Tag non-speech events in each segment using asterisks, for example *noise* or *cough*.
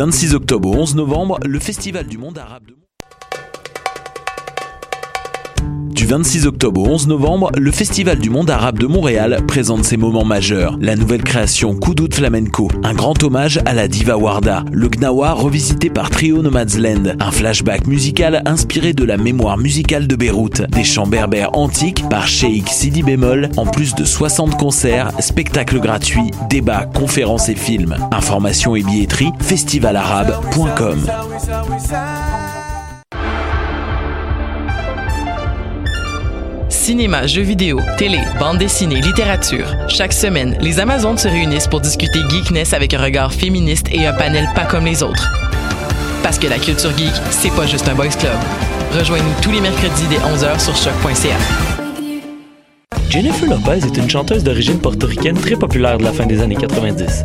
26 octobre au 11 novembre, le Festival du monde arabe de 26 octobre au 11 novembre, le Festival du monde arabe de Montréal présente ses moments majeurs. La nouvelle création Koudout Flamenco, un grand hommage à la diva Warda, le Gnawa revisité par Trio Nomadsland, un flashback musical inspiré de la mémoire musicale de Beyrouth, des chants berbères antiques par Sheikh Sidi Bémol, en plus de 60 concerts, spectacles gratuits, débats, conférences et films. Informations et billetterie festivalarabe.com. Cinéma, jeux vidéo, télé, bande dessinée, littérature. Chaque semaine, les Amazones se réunissent pour discuter geekness avec un regard féministe et un panel pas comme les autres. Parce que la culture geek, c'est pas juste un boys club. Rejoignez-nous tous les mercredis dès 11h sur choc.ca. Jennifer Lopez est une chanteuse d'origine portoricaine très populaire de la fin des années 90.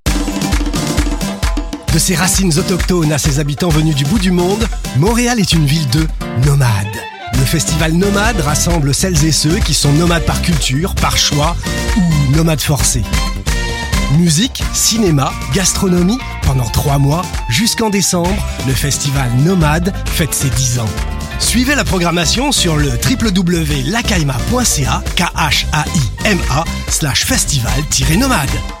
De ses racines autochtones à ses habitants venus du bout du monde, Montréal est une ville de nomades. Le festival Nomade rassemble celles et ceux qui sont nomades par culture, par choix ou nomades forcés. Musique, cinéma, gastronomie, pendant trois mois, jusqu'en décembre, le festival Nomade fête ses 10 ans. Suivez la programmation sur le www.lacaima.ca, k h a i m a slash festival-nomade.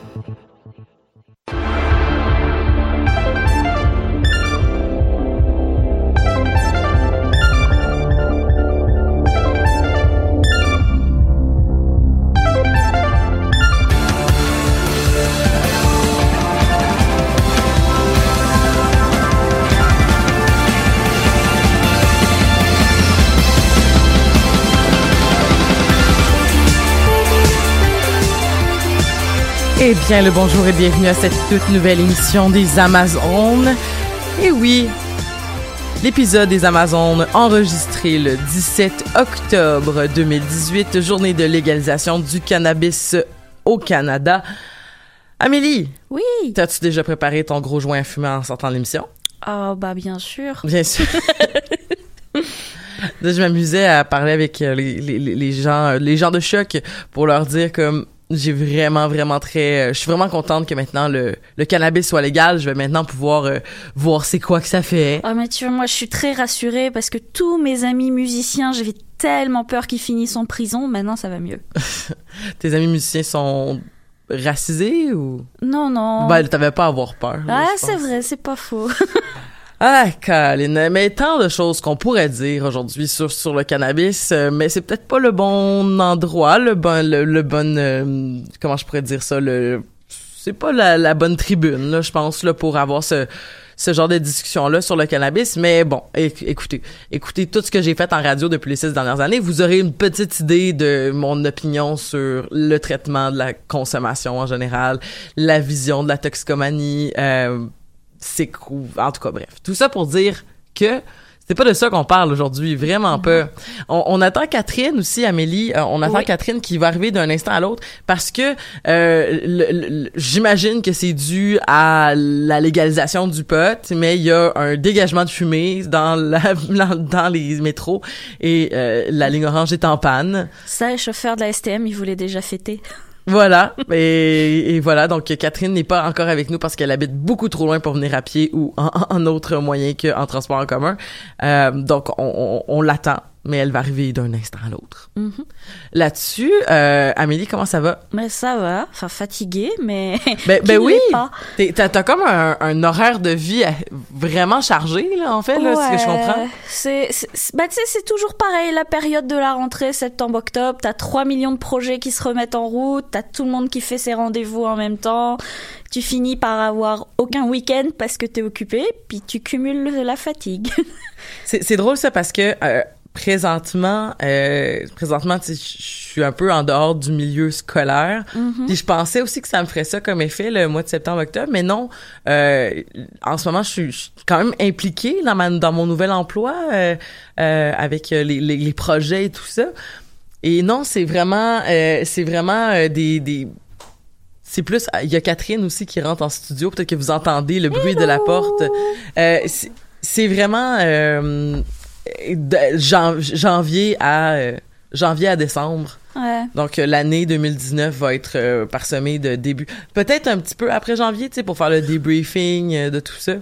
Eh bien, le bonjour et bienvenue à cette toute nouvelle émission des Amazones. Et oui, l'épisode des Amazones enregistré le 17 octobre 2018, journée de légalisation du cannabis au Canada. Amélie, Oui. t'as-tu déjà préparé ton gros joint à fumer en sortant de l'émission? Ah bah bien sûr. Bien sûr. *laughs* Là, je m'amusais à parler avec euh, les, les, les- les gens, euh, les gens de choc pour leur dire comme j'ai vraiment vraiment très euh, je suis vraiment contente que maintenant le, le cannabis soit légal, je vais maintenant pouvoir euh, voir c'est quoi que ça fait. Ah mais tu vois, moi je suis très rassurée parce que tous mes amis musiciens, j'avais tellement peur qu'ils finissent en prison. Maintenant ça va mieux. *laughs* Tes amis musiciens sont racisés ou? Non non. ben t'avais pas à avoir peur. ah c'est vrai, c'est pas faux. *laughs* Ah, Colin, mais tant de choses qu'on pourrait dire aujourd'hui sur sur le cannabis, euh, mais c'est peut-être pas le bon endroit, le bon le, le bon euh, comment je pourrais dire ça, le c'est pas la, la bonne tribune là, je pense là pour avoir ce ce genre de discussion là sur le cannabis, mais bon, éc- écoutez, écoutez tout ce que j'ai fait en radio depuis les six dernières années, vous aurez une petite idée de mon opinion sur le traitement de la consommation en général, la vision de la toxicomanie, euh, c'est cool. En tout cas, bref. Tout ça pour dire que c'est pas de ça qu'on parle aujourd'hui, vraiment pas. On, on attend Catherine aussi, Amélie. euh, on attend Oui. Catherine qui va arriver d'un instant à l'autre parce que euh, j'imagine que c'est dû à la légalisation du pot, mais il y a un dégagement de fumée dans la *laughs* dans, dans les métros et euh, la ligne orange est en panne. Ça, les chauffeurs de la STM, ils voulaient déjà fêter. Voilà. Et, voilà. Donc, Catherine n'est pas encore avec nous parce qu'elle habite beaucoup trop loin pour venir à pied ou en, en autre moyen qu'en transport en commun. Euh, donc, on, on, on l'attend, mais elle va arriver d'un instant à l'autre. Mhm. Là-dessus, euh, Amélie, comment ça va? Mais ça va, enfin fatiguée, mais *laughs* Ben, ben oui. T'as, t'as comme un, un horaire de vie vraiment chargé, là, en fait, là, ce que je comprends. C'est, bah, tu sais, c'est toujours pareil, la période de la rentrée, septembre-octobre, t'as 3 millions de projets qui se remettent en route, t'as tout le monde qui fait ses rendez-vous en même temps, tu finis par avoir aucun week-end parce que t'es occupé, puis tu cumules la fatigue. *laughs* C'est, c'est drôle ça parce que euh, présentement, euh, présentement, je suis un peu en dehors du milieu scolaire. Puis je pensais aussi que ça me ferait ça comme effet le mois de septembre-octobre, mais non. Euh, en ce moment, je suis, quand même impliquée dans, ma, dans mon nouvel emploi euh, euh, avec les, les, les projets et tout ça. Et non, c'est vraiment, euh, c'est vraiment euh, des, des c'est plus il y a Catherine aussi qui rentre en studio peut-être que vous entendez le bruit de la porte euh, c'est- c'est vraiment euh, de jan- janvier à euh, janvier à décembre. Ouais. donc euh, l'année 2019 va être euh, parsemée de débuts. Peut-être un petit peu après janvier tu sais pour faire le debriefing euh, de tout ça.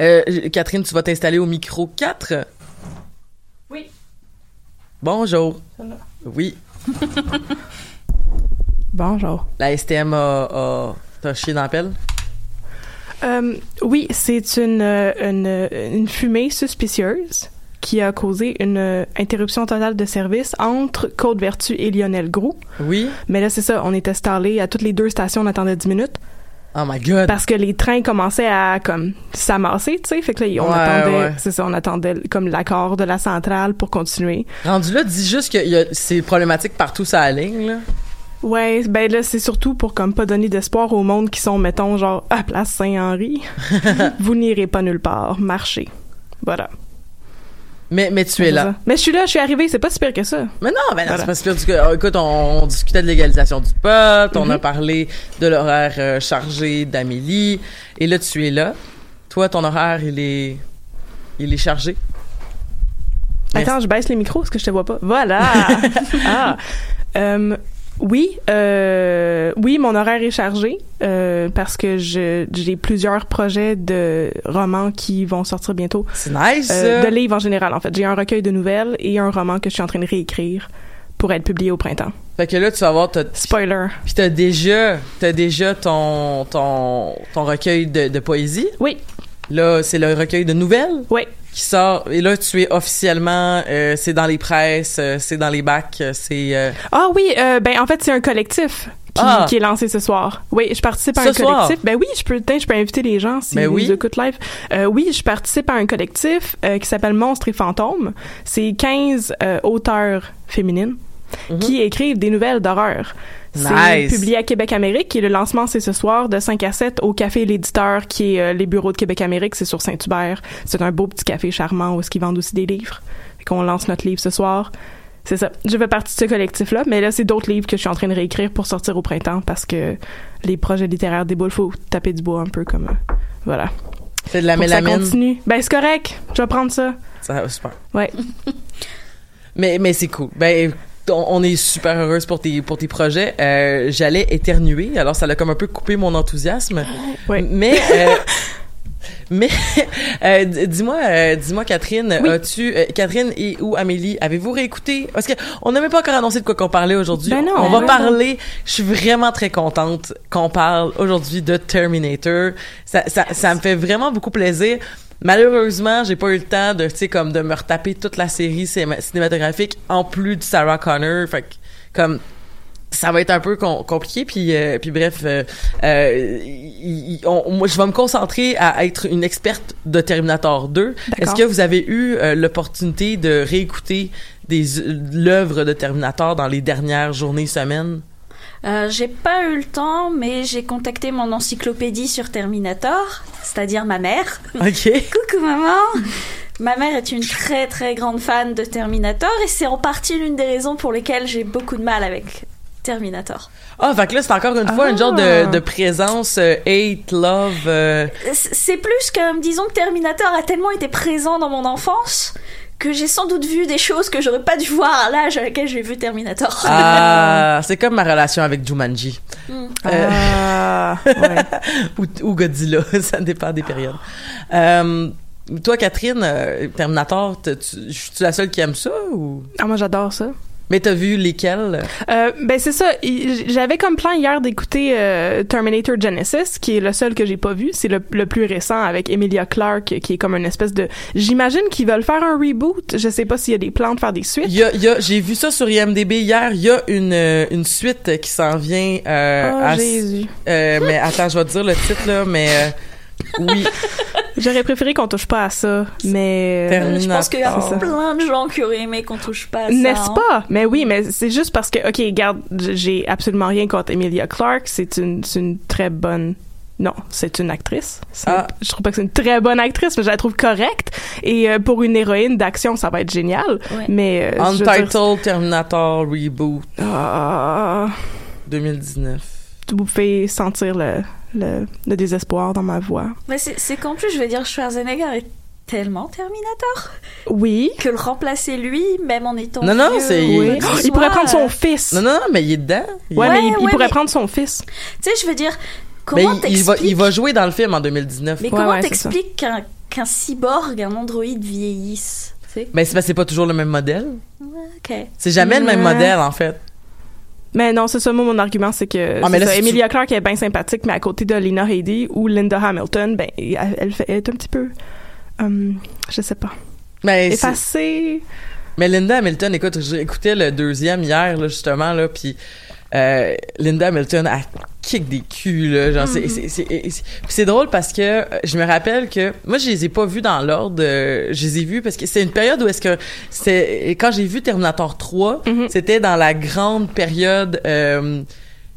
Euh, Catherine tu vas t'installer au micro 4 Oui. bonjour. Oui. *laughs* Bonjour. la STM a, a t'as chié dans la pelle? Euh, oui, c'est une, euh, une, une fumée suspicieuse qui a causé une euh, interruption totale de service entre Côte-Vertu et Lionel Groux. oui Mais là, c'est ça, on est installé à toutes les deux stations, on attendait 10 minutes oh my god parce que les trains commençaient à comme s'amasser, tu sais, fait que là, on Ouais, attendait, ouais. c'est ça, on attendait comme l'accord de la centrale pour continuer. Rendu là, dis juste que c'est problématique partout sur la ligne, là. Ouais, ben là, c'est surtout pour comme pas donner d'espoir au monde qui sont, mettons, genre, à Place Saint-Henri. *laughs* Vous n'irez pas nulle part, marchez. Voilà. Mais, mais tu es là. ça. Mais je suis là, je suis arrivée, c'est pas si pire que ça. Mais non, ben non, Voilà. c'est pas si pire que- Écoute, on, on discutait de l'égalisation du pot, on a parlé de l'horaire euh, chargé d'Amélie, et là, tu es là. Toi, ton horaire, il est... Il est chargé. Mais- Attends, je baisse les micros parce que je te vois pas. Voilà! *laughs* ah! Euh, oui, euh, oui, mon horaire est chargé euh, parce que j'ai plusieurs projets de romans qui vont sortir bientôt. C'est nice, Euh, de livres en général, en fait. J'ai un recueil de nouvelles et un roman que je suis en train de réécrire pour être publié au printemps. Fait que là, tu vas avoir... t'as- Spoiler. Puis t'as déjà, t'as déjà ton, ton, ton recueil de, de poésie? Oui, Là, c'est le recueil de nouvelles? oui. Qui sort et là tu es officiellement euh, c'est dans les presses euh, c'est dans les bacs euh, c'est euh, Ah oui, euh, ben en fait c'est un collectif qui, Ah. qui est lancé ce soir. Oui, je participe à Ce un soir? collectif. Ben oui, je peux, je peux inviter les gens s'ils Ben oui. écoutent live. Euh, oui, je participe à un collectif euh, qui s'appelle Monstres et fantômes. C'est 15 euh, auteurs féminines Mhm. qui écrivent des nouvelles d'horreur. C'est Nice. publié à Québec Amérique et le lancement c'est ce soir de 5 à 7 au café l'éditeur qui est euh, les bureaux de Québec Amérique, c'est sur Saint-Hubert. C'est un beau petit café charmant où est-ce qu'ils vendent aussi des livres. Fait qu'on lance notre livre ce soir. C'est ça. Je fais partie de ce collectif-là, mais là, c'est d'autres livres que je suis en train de réécrire pour sortir au printemps parce que les projets littéraires déboulent. Faut taper du bois un peu comme... euh, voilà. c'est de la Pour que ça mélamine continue. Ben, c'est correct. Je vais prendre ça. ça super Ouais. *laughs* mais mais c'est cool ben on, est super heureuse pour tes pour tes projets. Euh, j'allais éternuer. Alors ça l'a comme un peu coupé mon enthousiasme. Ouais. mais euh, *laughs* mais euh, dis-moi euh, dis-moi Catherine Oui. as-tu euh, Catherine et ou Amélie avez-vous réécouté? Parce que on n'a même pas encore annoncé de quoi qu'on parlait aujourd'hui. Ben non, on va ouais. parler. je suis vraiment très contente qu'on parle aujourd'hui de Terminator. Ça, ça ça me fait vraiment beaucoup plaisir Malheureusement, j'ai pas eu le temps de, tu sais, comme de me retaper toute la série cinéma- cinématographique en plus de Sarah Connor. Fait que, comme, ça va être un peu com- compliqué. Puis, euh, puis bref, euh, euh, on- moi, je vais me concentrer à être une experte de Terminator 2. Est-ce que vous avez eu euh, l'opportunité de réécouter des l'œuvre de Terminator dans les dernières journées, semaines? Euh, j'ai pas eu le temps, mais j'ai contacté mon encyclopédie sur Terminator, c'est-à-dire ma mère. *laughs* OK. Coucou maman Ma mère est une très très grande fan de Terminator et c'est en partie l'une des raisons pour lesquelles j'ai beaucoup de mal avec Terminator. Ah, fait que là, c'est encore une fois Ah. une genre de, de présence euh, hate, love... euh, C'est plus comme, disons que Terminator a tellement été présent dans mon enfance que j'ai sans doute vu des choses que j'aurais pas dû voir à l'âge à laquelle j'ai vu Terminator. Ah, *laughs* c'est comme ma relation avec Jumanji Euh, Ah, ouais. *laughs* ou, ou Godzilla, *laughs* ça dépend des périodes. Euh, toi, Catherine, euh, Terminator, tu, je suis la seule qui aime ça ou? Ah, moi, j'adore ça. Mais t'as vu lesquels? Euh, ben c'est ça. J'avais comme plan hier d'écouter euh, Terminator Genesis, qui est le seul que j'ai pas vu. C'est le, le plus récent avec Emilia Clarke, qui est comme une espèce de. J'imagine qu'ils veulent faire un reboot. Je sais pas s'il y a des plans de faire des suites. Y a, y a- j'ai vu ça sur IMDb hier. Il y a une euh, une suite qui s'en vient. Euh, Oh à- Jésus. mais attends, je vais te dire le titre là, mais Oui, *laughs* J'aurais préféré qu'on touche pas à ça, mais... Terminator. Je pense qu'il y a plein de gens qui auraient aimé qu'on touche pas à ça. N'est-ce hein? pas? Mais oui, mais c'est juste parce que, OK, regarde, j'ai absolument rien contre Emilia Clarke. C'est une, c'est une très bonne... Non, c'est une actrice. Ah. Je trouve pas que c'est une très bonne actrice, mais je la trouve correcte. Et euh, pour une héroïne d'action, ça va être génial. Ouais. Mais... euh, dire- Untitled Terminator Reboot Ah, 2019. Vous pouvez sentir le, le, le désespoir dans ma voix. Mais c'est qu'en plus, je veux dire, Schwarzenegger est tellement Terminator Oui. que le remplacer lui, même en étant Non, non, c'est- Oui. Oh, il pourrait prendre son euh, fils. Non, non, non, mais il est dedans. Il- Ouais, mais il, Ouais, il ouais, pourrait mais- prendre son fils. Tu sais, je veux dire, Mais comment il, il va, t'expliques il va jouer dans le film en 2019. Mais Ouais, comment t'expliques qu'un qu'un cyborg, un androïde vieillisse Mais c'est parce que c'est pas toujours le même modèle. Ok. C'est jamais le même modèle, en fait. Mais non, c'est ça, moi, mon argument, c'est que Ah, mais là, ça, Emilia Clarke est bien sympathique, mais à côté de Lena Headey ou Linda Hamilton, ben, elle, elle fait, elle est un petit peu, hum, je sais pas, Mais, c'est- effacée. mais Linda Hamilton, écoute, j'écoutais le deuxième hier, là, justement, là, puis euh, Linda Hamilton, elle kick des culs, là, genre, c'est- c'est- c'est drôle parce que euh, je me rappelle que, moi, je les ai pas vus dans l'ordre, euh, je les ai vus parce que c'est une période où est-ce que, c'est, quand j'ai vu Terminator 3, Mhm. c'était dans la grande période, euh,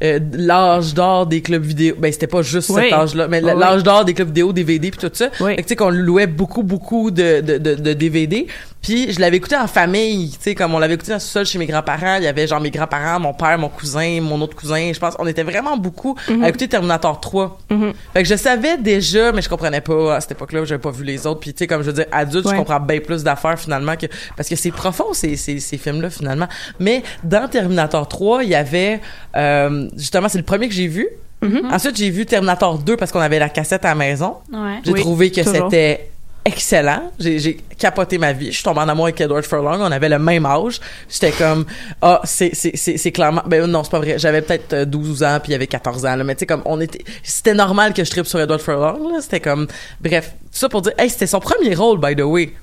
euh, l'âge d'or des clubs vidéo. Ben, c'était pas juste Oui. cet âge-là, mais oui. l'âge d'or des clubs vidéo, DVD puis tout ça. Oui. Tu sais, qu'on louait beaucoup, beaucoup de, de, de, de DVD. Puis je l'avais écouté en famille, tu sais, comme on l'avait écouté dans le sol chez mes grands-parents. Il y avait genre mes grands-parents, mon père, mon cousin, mon autre cousin. Je pense on était vraiment beaucoup à écouter Terminator 3. Mhm. Fait que je savais déjà, mais je comprenais pas à cette époque-là. J'avais pas vu les autres. Puis tu sais, comme je veux dire, adulte, Ouais. je comprends bien plus d'affaires finalement que parce que c'est profond ces, ces, ces films-là finalement. Mais dans Terminator 3, il y avait euh, justement, c'est le premier que j'ai vu. Mhm. Ensuite, j'ai vu Terminator 2 parce qu'on avait la cassette à la maison. Ouais. J'ai Oui, trouvé que c'était excellent. J'ai, capoté ma vie. Je suis tombée en amour avec Edward Furlong. On avait le même âge. J'étais comme, ah, c'est, c'est, clairement, ben non, c'est pas vrai. J'avais peut-être euh, 12 ans puis il y avait 14 ans, là. Mais tu sais, comme, on était, c'était normal que je tripe sur Edward Furlong, là. C'était comme, bref. Tout ça pour dire, hey, c'était son premier rôle, by the way.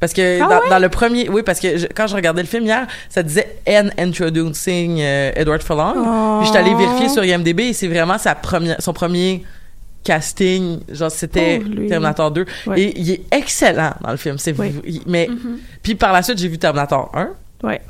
Parce que Ah dans, ouais? dans le premier, oui, parce que je- quand je regardais le film hier, ça disait N introducing euh, Edward Furlong. Oh. Puis j'étais allée vérifier sur IMDb et c'est vraiment sa première, son premier casting. Genre c'était Oh. Terminator 2 Ouais. et il est excellent dans le film. C'est Oui. il- mais Mhm. puis par la suite j'ai vu Terminator 1. Ouais.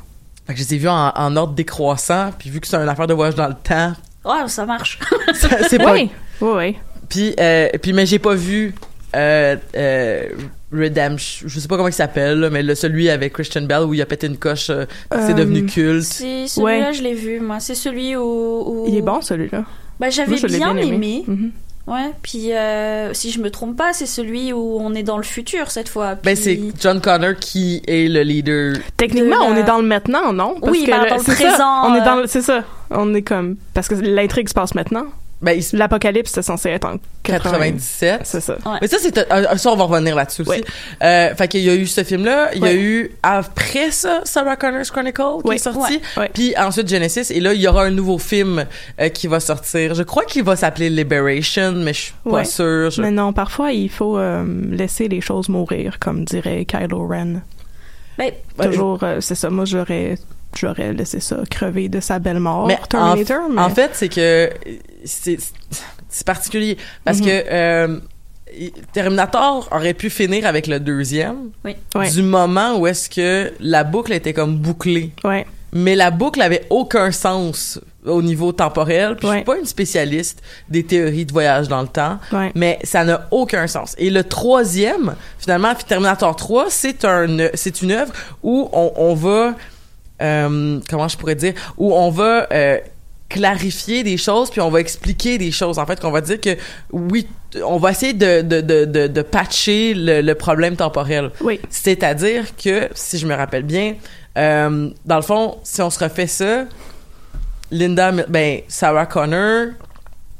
Fait que je les ai vus en, en ordre décroissant. Puis vu que c'est une affaire de voyage dans le temps, Ouais, ça marche. *laughs* ça- c'est pas. Oui. Oui, oui. Puis euh, puis mais j'ai pas vu. Euh, euh, Redemption, je sais pas comment il s'appelle, mais le, celui avec Christian Bell où il a pété une coche, euh, c'est devenu culte. Si, celui-là, Ouais. je l'ai vu, moi. C'est celui où. où- Il est bon, celui-là. Bah, j'avais bien, bien aimé. Mhm. Ouais, puis euh, si je me trompe pas, c'est celui où on est dans le futur cette fois. Ben Puis- c'est John Connor qui est le leader. Techniquement, la- on est dans le maintenant, non? Oui, ben, dans le c'est présent, Ça, on est dans euh. le, c'est ça. On est comme, parce que l'intrigue se passe maintenant. Ben il L'apocalypse, c'est censé être en 80. 97. C'est ça. Ouais. Mais ça, c'est un, ça, on va revenir là-dessus aussi. Ouais. Euh, fait qu'il y a eu ce film-là. Il y a eu, après ça, Sarah Connor's Chronicle qui Ouais. est sorti. Ouais. Ouais. Puis ensuite Genesis. Et là, il y aura un nouveau film euh, qui va sortir. Je crois qu'il va s'appeler Liberation, mais je suis pas sûre. Je- Mais non, parfois, il faut euh, laisser les choses mourir, comme dirait Kylo Ren. Ben, Toujours, euh, c'est ça. Moi, j'aurais, j'aurais laissé ça crever de sa belle mort. Mais Terminator, mais... En fait, c'est que c'est particulier parce Mhm. que euh, Terminator aurait pu finir avec le deuxième oui. Du moment où est-ce que la boucle était comme bouclée. Ouais. Mais la boucle avait aucun sens au niveau temporel. Puis je Ouais. suis pas une spécialiste des théories de voyage dans le temps, mais ça n'a aucun sens. Et le troisième, finalement, Terminator 3, c'est un, c'est une œuvre où on, on va, euh, comment je pourrais dire, où on va euh, clarifier des choses puis on va expliquer des choses en fait qu'on va dire que oui on va essayer de de de de, de patcher le, le problème temporel Oui. c'est-à-dire que, si je me rappelle bien, euh, dans le fond, si on se refait ça, Linda, ben, Sarah Connor,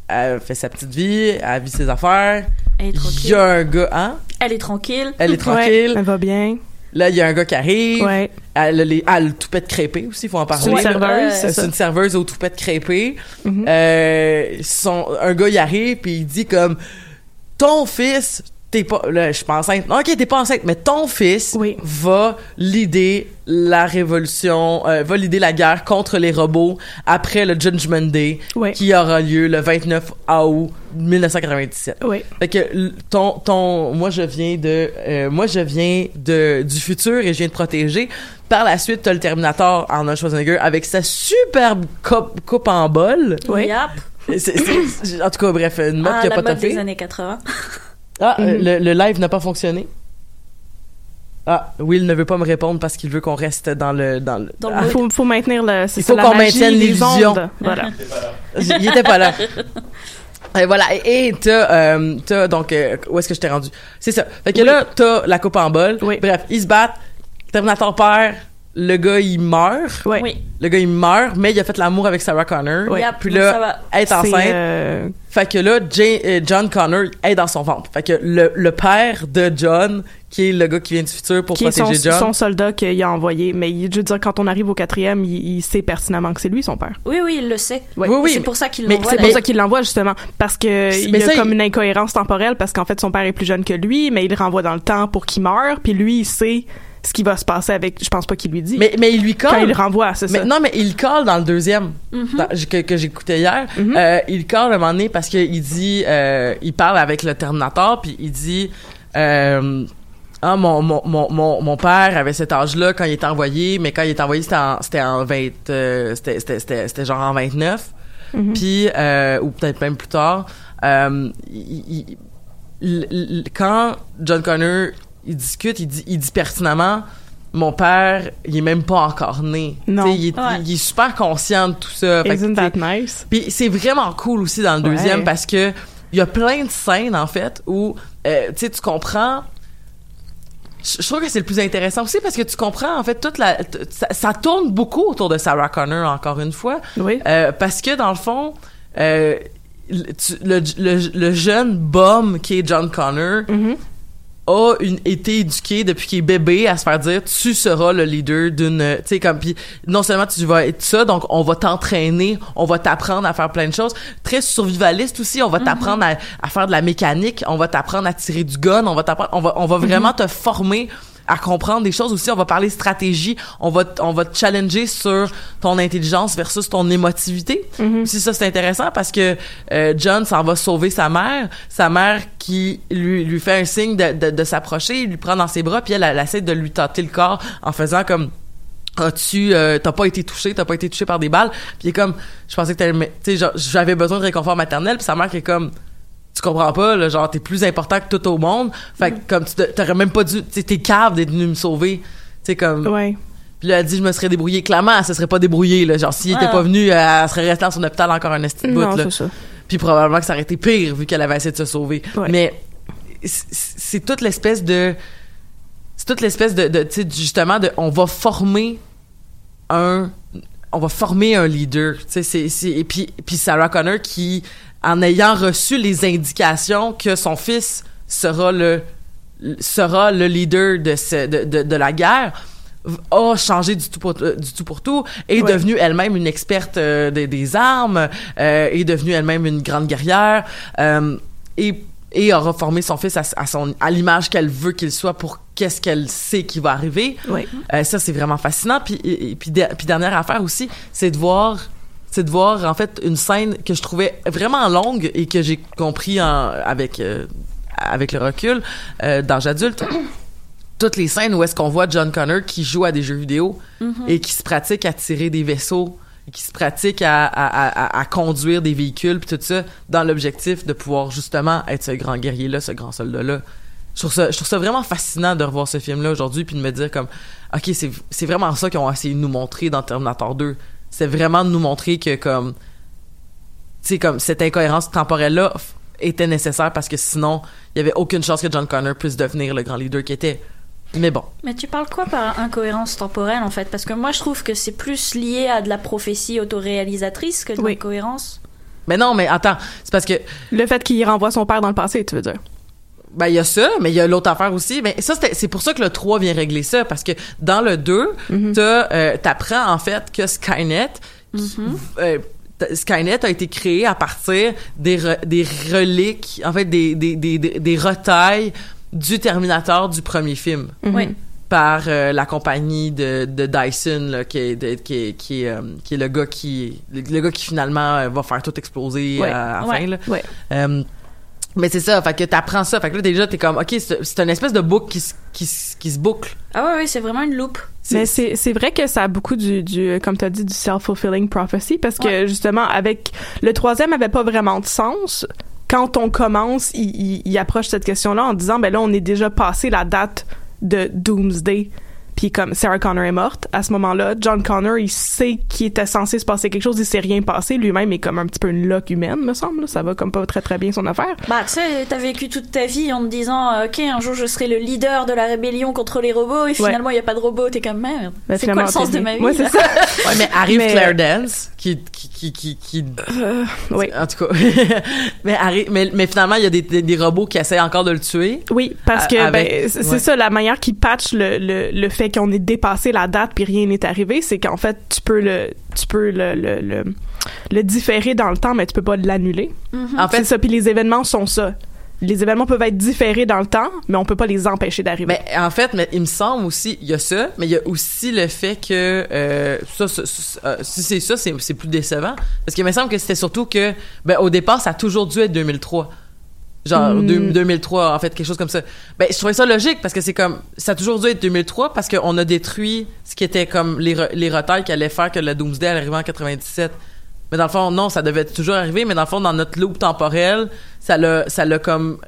elle fait sa petite vie, elle vit ses affaires. Elle est Il tranquille. y a un gars, hein? Elle est tranquille. Elle est Ouais, tranquille. elle va bien. Là, il y a un gars qui arrive. Ouais. Elle a les, elle a le toupette crêpé aussi, il faut en parler. C'est une serveuse, c'est ça. une serveuse au toupette crêpé. Euh, son, un gars, il arrive, puis il dit comme, ton fils t'es pas là je suis pas enceinte non, ok t'es pas enceinte mais ton fils Oui. va l'idée la révolution euh, va l'idée la guerre contre les robots après le Judgment Day Oui. qui aura lieu le 29 août 1997 Oui. fait que ton ton moi je viens de euh, moi je viens de du futur et je viens de protéger par la suite t'as le Terminator Arnold Schwarzenegger avec sa superbe coupe, coupe en bol Oui. Yep. En tout cas bref une mode Ah, qui a la pas mode des années 80. *laughs* ah, euh, Mhm. le, le live n'a pas fonctionné. Ah, Will ne veut pas me répondre parce qu'il veut qu'on reste dans le dans le. Le Ah. Faut, faut maintenir le. Il faut qu'on maintienne l'illusion. Voilà. il était pas là. *laughs* Et voilà, et t'as, euh, t'as donc, euh, où est-ce que je t'ai rendu? C'est ça. Fait que là, t'as la coupe en bol. Oui. Bref, ils se battent. Terminator perd. Le gars, il meurt. Oui. Le gars, il meurt, mais il a fait l'amour avec Sarah Connor. Yep, Puis là, ça va. elle est enceinte. euh, Fait que là, euh, John Connor est dans son ventre. Fait que le, le père de John, qui est le gars qui vient du futur pour qui est son, protéger John. son soldat qu'il a envoyé. Mais il- je veux dire, quand on arrive au quatrième, il, il sait pertinemment que c'est lui son père. Oui, oui, il le sait. Ouais. Oui, oui, c'est pour ça qu'il mais l'envoie. C'est pour ça qu'il l'envoie justement parce que il Mais y a ça, comme il- une incohérence temporelle parce qu'en fait son père est plus jeune que lui, mais il le renvoie dans le temps pour qu'il meure, puis lui il sait ce qui va se passer avec. Je pense pas qu'il lui dit. mais, mais il lui quand il colle. le renvoie, c'est ça. non, mais il colle dans le deuxième Mhm. dans- que, que j'écoutais hier. Mhm. Euh, il colle à un moment donné parce qu'il dit, euh, il parle avec le Terminator, puis il dit, euh, ah mon, mon, mon, mon, mon père avait cet âge-là quand il est envoyé, mais quand il est envoyé c'était en, en 20, euh, c'était, genre en 29. Mhm. Puis, euh, ou peut-être même plus tard, il- il- il- il- quand John Connor il discute, il dit, il dit pertinemment, mon père, il est même pas encore né. Non. Il, est, Ouais. il est super conscient de tout ça. Fait que, Isn't that nice? puis c'est vraiment cool aussi dans le Ouais. deuxième parce que il y a plein de scènes en fait où euh, tu sais tu comprends je trouve que c'est le plus intéressant aussi parce que tu comprends en fait toute la ça, ça tourne beaucoup autour de Sarah Connor encore une fois Oui. euh, parce que dans le fond euh, le, tu- le, le- le jeune bum qui est John Connor Mhm. A une, été éduqué depuis qu'il est bébé à se faire dire tu seras le leader d'une tu sais comme puis non seulement tu vas être ça donc on va t'entraîner on va t'apprendre à faire plein de choses. Très survivaliste aussi on va t'apprendre à, à faire de la mécanique on va t'apprendre à tirer du gun on va t'apprendre on va on va vraiment te former à comprendre des choses. Aussi on va parler stratégie. On va on va te challenger sur ton intelligence versus ton émotivité. Mhm. aussi ça c'est intéressant parce que euh, John s'en va sauver sa mère. Sa mère qui lui lui fait un signe de, de, de s'approcher lui prend dans ses bras puis elle, elle essaie de lui tâter le corps en faisant comme as-tu euh, t'as pas été touché t'as pas été touché par des balles? Puis il est comme je pensais que t'allais tu sais genre, j'avais besoin de réconfort maternel puis sa mère qui est comme tu comprends pas là, genre t'es plus important que tout au monde fait que comme tu t'aurais même pas dû t'es cave d'être venu me sauver tu sais comme Ouais. puis là, elle dit, je me serais débrouillé. Clairement, elle se serait pas débrouillée, là. Genre, s'il était Ouais. pas venu, elle serait restée dans son hôpital encore un esti de bout, là. ça. Puis probablement que ça aurait été pire, vu qu'elle avait essayé de se sauver. Ouais. Mais c'est toute l'espèce de... C'est toute l'espèce de, de tu sais, justement, de... On va former un... On va former un leader. Tu sais, c'est... c'est- Et puis, puis Sarah Connor qui, en ayant reçu les indications que son fils sera le sera le leader de, ce, de, de, de la guerre a changé du tout pour, euh, du tout pour tout est Ouais. devenue elle-même une experte euh, des, des armes euh, est devenue elle-même une grande guerrière euh, et et aura formé son fils à, à son à l'image qu'elle veut qu'il soit pour qu'est-ce qu'elle sait qui va arriver Oui. euh, ça c'est vraiment fascinant puis et, et puis, de- puis dernière affaire aussi c'est de voir c'est de voir en fait une scène que je trouvais vraiment longue et que j'ai compris en, avec euh, avec le recul euh, d'âge adulte. *clears throat* Toutes les scènes où est-ce qu'on voit John Connor qui joue à des jeux vidéo et qui se pratique à tirer des vaisseaux qui se pratique à, à, à, à conduire des véhicules puis tout ça dans l'objectif de pouvoir justement être ce grand guerrier là ce grand soldat là je trouve ça je trouve ça vraiment fascinant de revoir ce film là aujourd'hui puis de me dire comme ok c'est c'est vraiment ça qu'ils ont essayé de nous montrer dans Terminator 2 c'est vraiment de nous montrer que comme tu sais comme cette incohérence temporelle là était nécessaire parce que sinon il y avait aucune chance que John Connor puisse devenir le grand leader qu'il était mais bon Mais tu parles quoi par incohérence temporelle en fait? Parce que moi je trouve que c'est plus lié à de la prophétie autoréalisatrice que de Oui. l'incohérence. mais non mais attends c'est parce que Le fait qu'il renvoie son père dans le passé, tu veux dire? Ben, il y a ça, mais il y a l'autre affaire aussi. Mais ça, c'était- c'est pour ça que le 3 vient régler ça, parce que dans le 2, Mhm. t'as, euh, t'apprends, en fait, que Skynet, Mhm. euh, Skynet a été créé à partir des, re- des reliques, en fait, des, des, des, des, retailles du Terminator du premier film Oui. par euh, la compagnie de, de Dyson là, qui, est, de- qui, est, qui, est, euh, qui est le gars qui le, le gars qui finalement euh, va faire tout exploser Ouais. à, à la Ouais. fin là. Ouais. Mais c'est ça, fait que t'apprends ça, fait que là déjà t'es comme ok c'est une espèce de boucle qui, se- qui, se- qui se boucle. Ah ouais, ouais, c'est vraiment une loupe. Mais c'est c'est vrai que ça a beaucoup du, du comme tu as dit, du self-fulfilling prophecy parce que Ouais. justement, avec le troisième avait pas vraiment de sens. Quand on commence, il, il, il approche cette question-là en disant, ben là, on est déjà passé la date de Doomsday. Puis comme Sarah Connor est morte, à ce moment-là, John Connor, il sait qu'il était censé se passer quelque chose, il s'est rien passé. Lui-même est comme un petit peu une loque humaine, me semble. Ça va comme pas très très bien son affaire. Bah, tu sais, t'as vécu toute ta vie en te disant, euh, ok, un jour je serai le leader de la rébellion contre les robots, et finalement il y a pas de robots, t'es comme merde. Ben, c'est quoi le sens de ma vie Ouais, c'est ça. Ouais, mais arrive Mais- Claire Dance qui qui qui qui, Euh, oui. en tout cas *laughs* mais arrive mais, mais finalement il y a des, des, des robots qui essaient encore de le tuer. Oui, parce que Avec- ben, c'est ouais. ça la manière qui patch le, le, le fait qu'on ait dépassé la date puis rien n'est arrivé, c'est qu'en fait tu peux le tu peux le, le, le, le différer dans le temps, mais tu peux pas l'annuler. En C'est fait ça. Puis les événements sont ça. Les événements peuvent être différés dans le temps, mais on peut pas les empêcher d'arriver. Mais en fait, mais il me semble aussi, il y a ça, mais il y a aussi le fait que euh, ça, ça- ça- euh, si c'est ça, c'est plus décevant, parce qu'il me semble que c'était surtout que, ben au départ, ça a toujours dû être 2003. Genre Hmm. deux- 2003 en fait quelque chose comme ça. Ben je trouvais ça logique parce que c'est comme ça a toujours dû être 2003 parce qu'on a détruit ce qui était comme les re- les retailles qui allaient faire que la Doomsday allait arriver en 97. Mais dans le fond non, ça devait toujours arriver mais dans le fond dans notre loop temporel, ça l'a ça l'a comme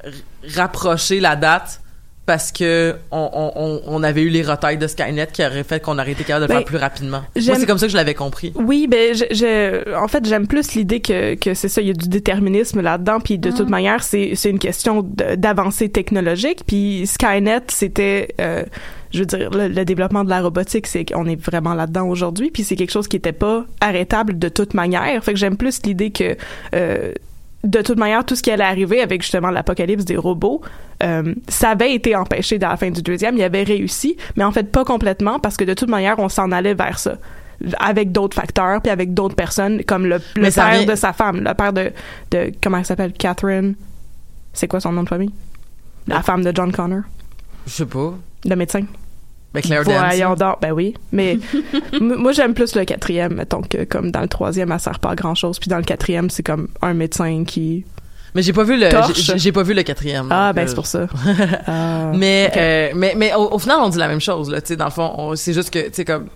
rapproché la date parce que on, on, on- avait eu les retailles de Skynet qui auraient fait qu'on aurait été capable de le Ben, faire plus rapidement. Moi c'est comme ça que je l'avais compris. Oui, ben, je, je- en fait, j'aime plus l'idée que, que c'est ça, il y a du déterminisme là-dedans, puis de toute manière, c'est, c'est une question d'avancée technologique, puis Skynet, c'était, euh, je veux dire, le, le développement de la robotique, c'est qu'on est vraiment là-dedans aujourd'hui, puis c'est quelque chose qui était pas arrêtable de toute manière. Fait que j'aime plus l'idée que, euh, de toute manière, tout ce qui allait arriver avec justement l'apocalypse des robots, euh, ça avait été empêché dans la fin du deuxième, il avait réussi, mais en fait pas complètement parce que de toute manière, on s'en allait vers ça avec d'autres facteurs puis avec d'autres personnes comme le, père de sa femme, le père de, de comment elle s'appelle, Catherine? C'est quoi son nom de famille? La femme de John Connor, Je sais pas. le médecin. Ben Claire. Voyons donc, ben oui. Mais *laughs* moi, j'aime plus le quatrième, mettons, que comme dans le troisième, elle sert pas à grand chose. Puis dans le quatrième, c'est comme un médecin qui. Mais j'ai pas vu le j'ai pas vu le quatrième. Ah, ben c'est pour ça. *laughs* Ah. Mais, euh, mais, mais au, au final, on dit la même chose, là, tu sais, dans le fond, on- c'est juste que, tu sais, comme,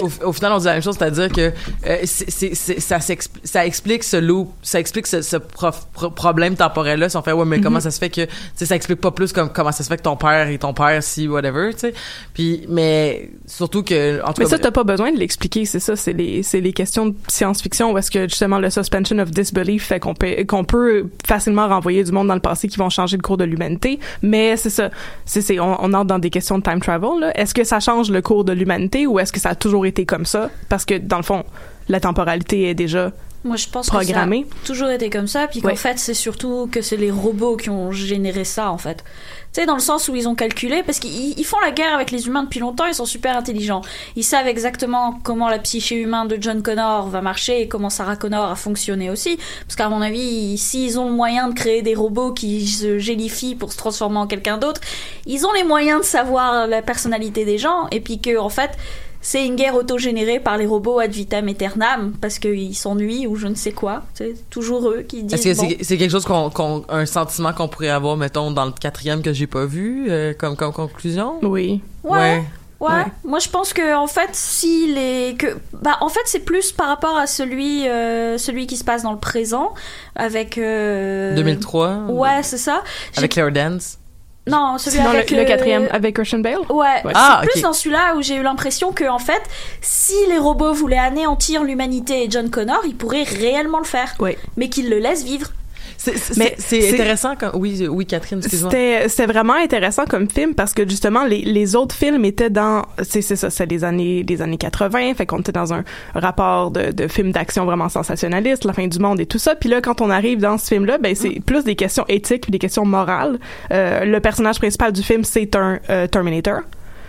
au, au final, on dit la même chose, c'est-à-dire que euh, c'est, c'est, c'est- ça, ça explique ce loop, ça explique ce, ce prof- pro- problème temporel-là. Si on fait, ouais, mais comment ça se fait que, tu sais, ça explique pas plus comme comment ça se fait que ton père est ton père, si, whatever, tu sais. Puis, mais surtout que, en tout Mais cas, ça, t'as pas besoin de l'expliquer, c'est ça, c'est les, c'est les questions de science-fiction où est-ce que justement le suspension of disbelief fait qu'on peut, qu'on peut facilement renvoyer du monde dans le passé qui vont changer le cours de l'humanité. Mais c'est ça, c'est, c'est, on, on entre dans des questions de time travel, là. Est-ce que ça change le cours de l'humanité ou est-ce que ça a toujours été comme ça? Parce que dans le fond, la temporalité est déjà Moi, je pense programmée. que ça a toujours été comme ça, puis qu'en Ouais. fait, c'est surtout que c'est les robots qui ont généré ça, en fait. Tu sais, dans le sens où ils ont calculé, parce qu'ils ils font la guerre avec les humains depuis longtemps, ils sont super intelligents. Ils savent exactement comment la psyché humaine de John Connor va marcher et comment Sarah Connor a fonctionné aussi. Parce qu'à mon avis, s'ils ont le moyen de créer des robots qui se gélifient pour se transformer en quelqu'un d'autre, ils ont les moyens de savoir la personnalité des gens, et puis que, en fait, c'est une guerre autogénérée par les robots ad vitam aeternam parce qu'ils s'ennuient ou je ne sais quoi. C'est toujours eux qui disent. est-ce que bon. c'est, c'est quelque chose qu'on, qu'on, un sentiment qu'on pourrait avoir, mettons, dans le quatrième que j'ai pas vu, euh, comme, comme conclusion? Oui. Ouais. Ouais. Ouais. moi je pense que en fait si les que bah en fait c'est plus par rapport à celui euh, celui qui se passe dans le présent avec euh, 2003? Ouais, c'est ça. Avec Claire Dance? Non, celui Sinon, avec le, le euh, quatrième avec Christian Bale? Ouais, Ouais. Ah, c'est plus dans celui-là où j'ai eu l'impression que en fait, si les robots voulaient anéantir l'humanité et John Connor, ils pourraient réellement le faire, Oui. mais qu'ils le laissent vivre. C'est, Mais c'est intéressant quand, oui, oui, Catherine, excuse-moi. C'était vraiment intéressant comme film parce que justement les, les autres films étaient dans c'est c'est ça c'est les années les années 80 fait qu'on était dans un rapport de, de film d'action vraiment sensationnaliste la fin du monde et tout ça. Puis là quand on arrive dans ce film là ben c'est plus des questions éthiques puis des questions morales. Euh, le personnage principal du film c'est un euh, Terminator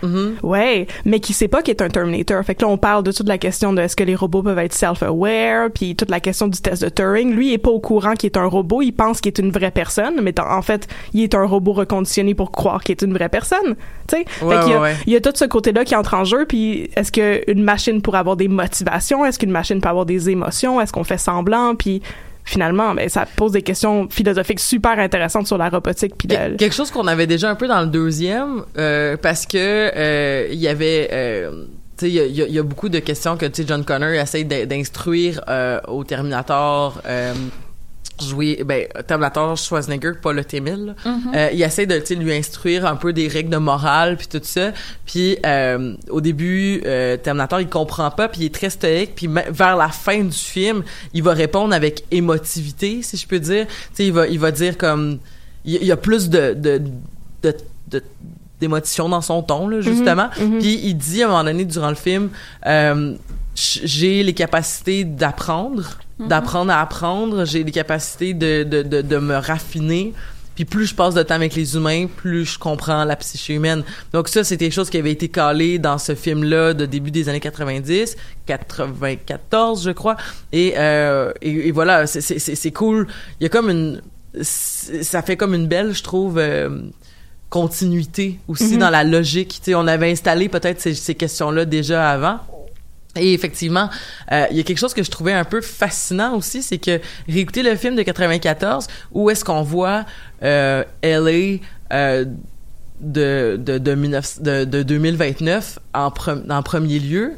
Mm-hmm. Ouais, mais qui sait pas qu'il est un Terminator. Fait que là, on parle de toute la question de est-ce que les robots peuvent être self-aware, puis toute la question du test de Turing. Lui, il est pas au courant qu'il est un robot. Il pense qu'il est une vraie personne, mais en fait, il est un robot reconditionné pour croire qu'il est une vraie personne. Tu sais, Ouais, ouais. il y a tout ce côté-là qui entre en jeu. Puis est-ce que une machine pourrait avoir des motivations? Est-ce qu'une machine peut avoir des émotions? Est-ce qu'on fait semblant? Puis finalement, ben ça pose des questions philosophiques super intéressantes sur la robotique. Puis Quel- Quelque chose qu'on avait déjà un peu dans le deuxième, euh, parce que euh, il y avait, euh, il y a, y y beaucoup de questions que John Connor essaye d'in- d'instruire euh, au Terminator. Jouer ben Terminator Schwarzenegger pas le T-1000 là. Euh, il essaie de lui instruire un peu des règles de morale puis tout ça. Puis euh, au début euh, Terminator il comprend pas puis il est très stoïque puis vers la fin du film il va répondre avec émotivité si je peux dire. Tu sais il va il va dire comme il y a plus de de de, de d'émotion dans son ton là justement. Puis il dit à un moment donné durant le film euh, j'ai les capacités d'apprendre d'apprendre à apprendre j'ai les capacités de, de, de, de me raffiner puis plus je passe de temps avec les humains, plus je comprends la psyché humaine. Donc ça, c'était quelque chose qui avait été calé dans ce film-là de début des années 90, 94, je crois. Et, euh, et, et voilà, c'est- c'est c'est- c'est cool. Il y a comme une... c'est- Ça fait comme une belle, je trouve... euh, continuité aussi dans la logique. Tu sais, on avait installé peut-être ces, ces questions-là déjà avant. Et effectivement, euh, il y a quelque chose que je trouvais un peu fascinant aussi, c'est que réécouter le film de 94, où est-ce qu'on voit euh, LA euh, de, de, de, 19 de, de 2029 en, pre- en premier lieu,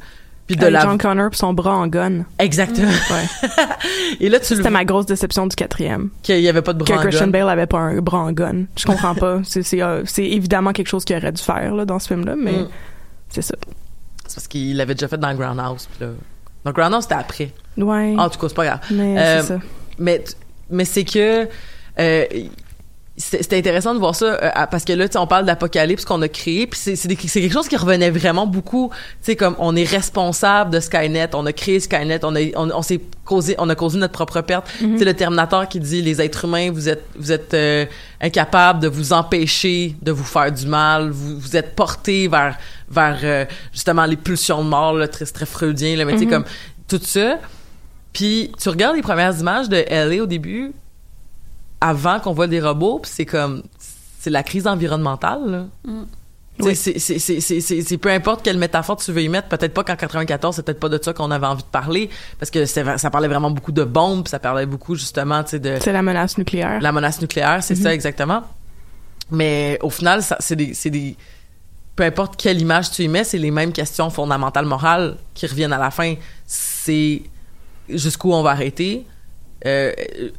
puis de Avec la... John Connor pis son bras en gun. Exactement. Ouais. *laughs* Et là, tu le C'était ma grosse déception du quatrième. qu'il y avait pas de Que bras en Christian gun. Bale avait pas un bras en gun. Je comprends pas. *laughs* C'est c'est euh, c'est évidemment quelque chose qu'il aurait dû faire là, dans ce film-là, mais Mm. c'est ça. C'est parce qu'il l'avait déjà fait dans Groundhouse. Puis là... Donc Groundhouse, c'était après. Ouais. En tout cas, c'est pas grave. mais Euh, c'est ça. mais mais c'est que euh, c'était intéressant de voir ça euh, parce que là tu sais, on parle d'apocalypse qu'on a créé puis c'est c'est c'est quelque chose qui revenait vraiment beaucoup tu sais comme on est responsable de Skynet on a créé Skynet on a on, on s'est causé on a causé notre propre perte. Mm-hmm. tu sais le Terminator qui dit les êtres humains vous êtes vous êtes euh, incapables de vous empêcher de vous faire du mal vous vous êtes portés vers vers euh, justement les pulsions de mort là, très très freudien là mais tu sais comme tout ça. Puis tu regardes les premières images de LA au début, avant qu'on voit des robots, puis c'est comme c'est la crise environnementale. Là. Oui. c'est- peu importe quelle métaphore tu veux y mettre, peut-être pas qu'en 94, c'est peut-être pas de ça qu'on avait envie de parler, parce que ça parlait vraiment beaucoup de bombes, ça parlait beaucoup justement, de C'est la menace nucléaire. la menace nucléaire, c'est ça exactement. Mais au final, c'est des, c'est des, peu importe quelle image tu y mets, c'est les mêmes questions fondamentales morales qui reviennent à la fin. C'est jusqu'où on va arrêter, euh,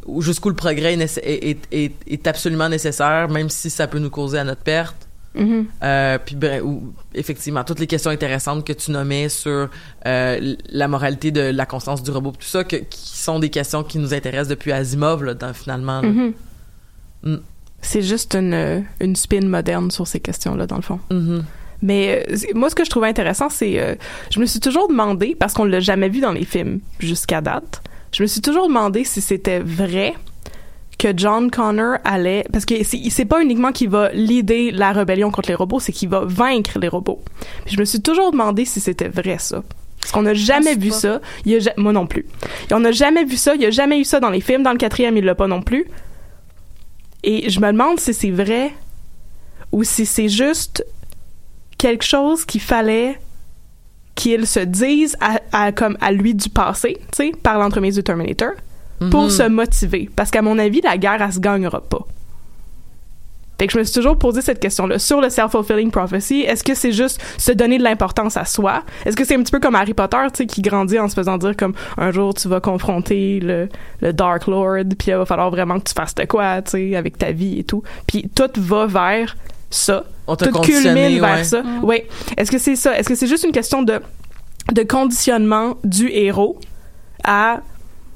ou jusqu'où le progrès est, nécess- est, est- est- est absolument nécessaire, même si ça peut nous causer à notre perte. Euh, puis ou- effectivement, toutes les questions intéressantes que tu nommais sur euh, la moralité de la conscience du robot, tout ça, que- qui sont des questions qui nous intéressent depuis Asimov, là, dans- finalement. là. Mhm. Mm. C'est juste une, euh, une spin moderne sur ces questions-là, dans le fond. Mhm. Mais euh, moi, ce que je trouvais intéressant, c'est... euh, je me suis toujours demandé, parce qu'on l'a jamais vu dans les films jusqu'à date, je me suis toujours demandé si c'était vrai que John Connor allait... Parce que c'est pas uniquement qu'il va leader la rébellion contre les robots, c'est qu'il va vaincre les robots. Puis je me suis toujours demandé si c'était vrai, ça. Parce qu'on n'a jamais vu pas. ça. Il a moi non plus. Et on n'a jamais vu ça. Il y a jamais eu ça dans les films. Dans le quatrième, il l'a pas non plus. Et je me demande si c'est vrai ou si c'est juste quelque chose qu'il fallait qu'il se dise à, à- comme à lui du passé, tu sais, par l'entremise du Terminator, pour Mhm. se motiver. Parce qu'à mon avis, la guerre, elle se gagnera pas. Fait que je me suis toujours posé cette question-là. Sur le self-fulfilling prophecy, est-ce que c'est juste se donner de l'importance à soi? Est-ce que c'est un petit peu comme Harry Potter, tu sais, qui grandit en se faisant dire comme un jour tu vas confronter le, le Dark Lord, puis il va falloir vraiment que tu fasses de quoi, tu sais, avec ta vie et tout. Puis tout va vers ça. On t'a Tout culmine vers ouais. ça. Oui. Est-ce que c'est ça? Est-ce que c'est juste une question de, de conditionnement du héros à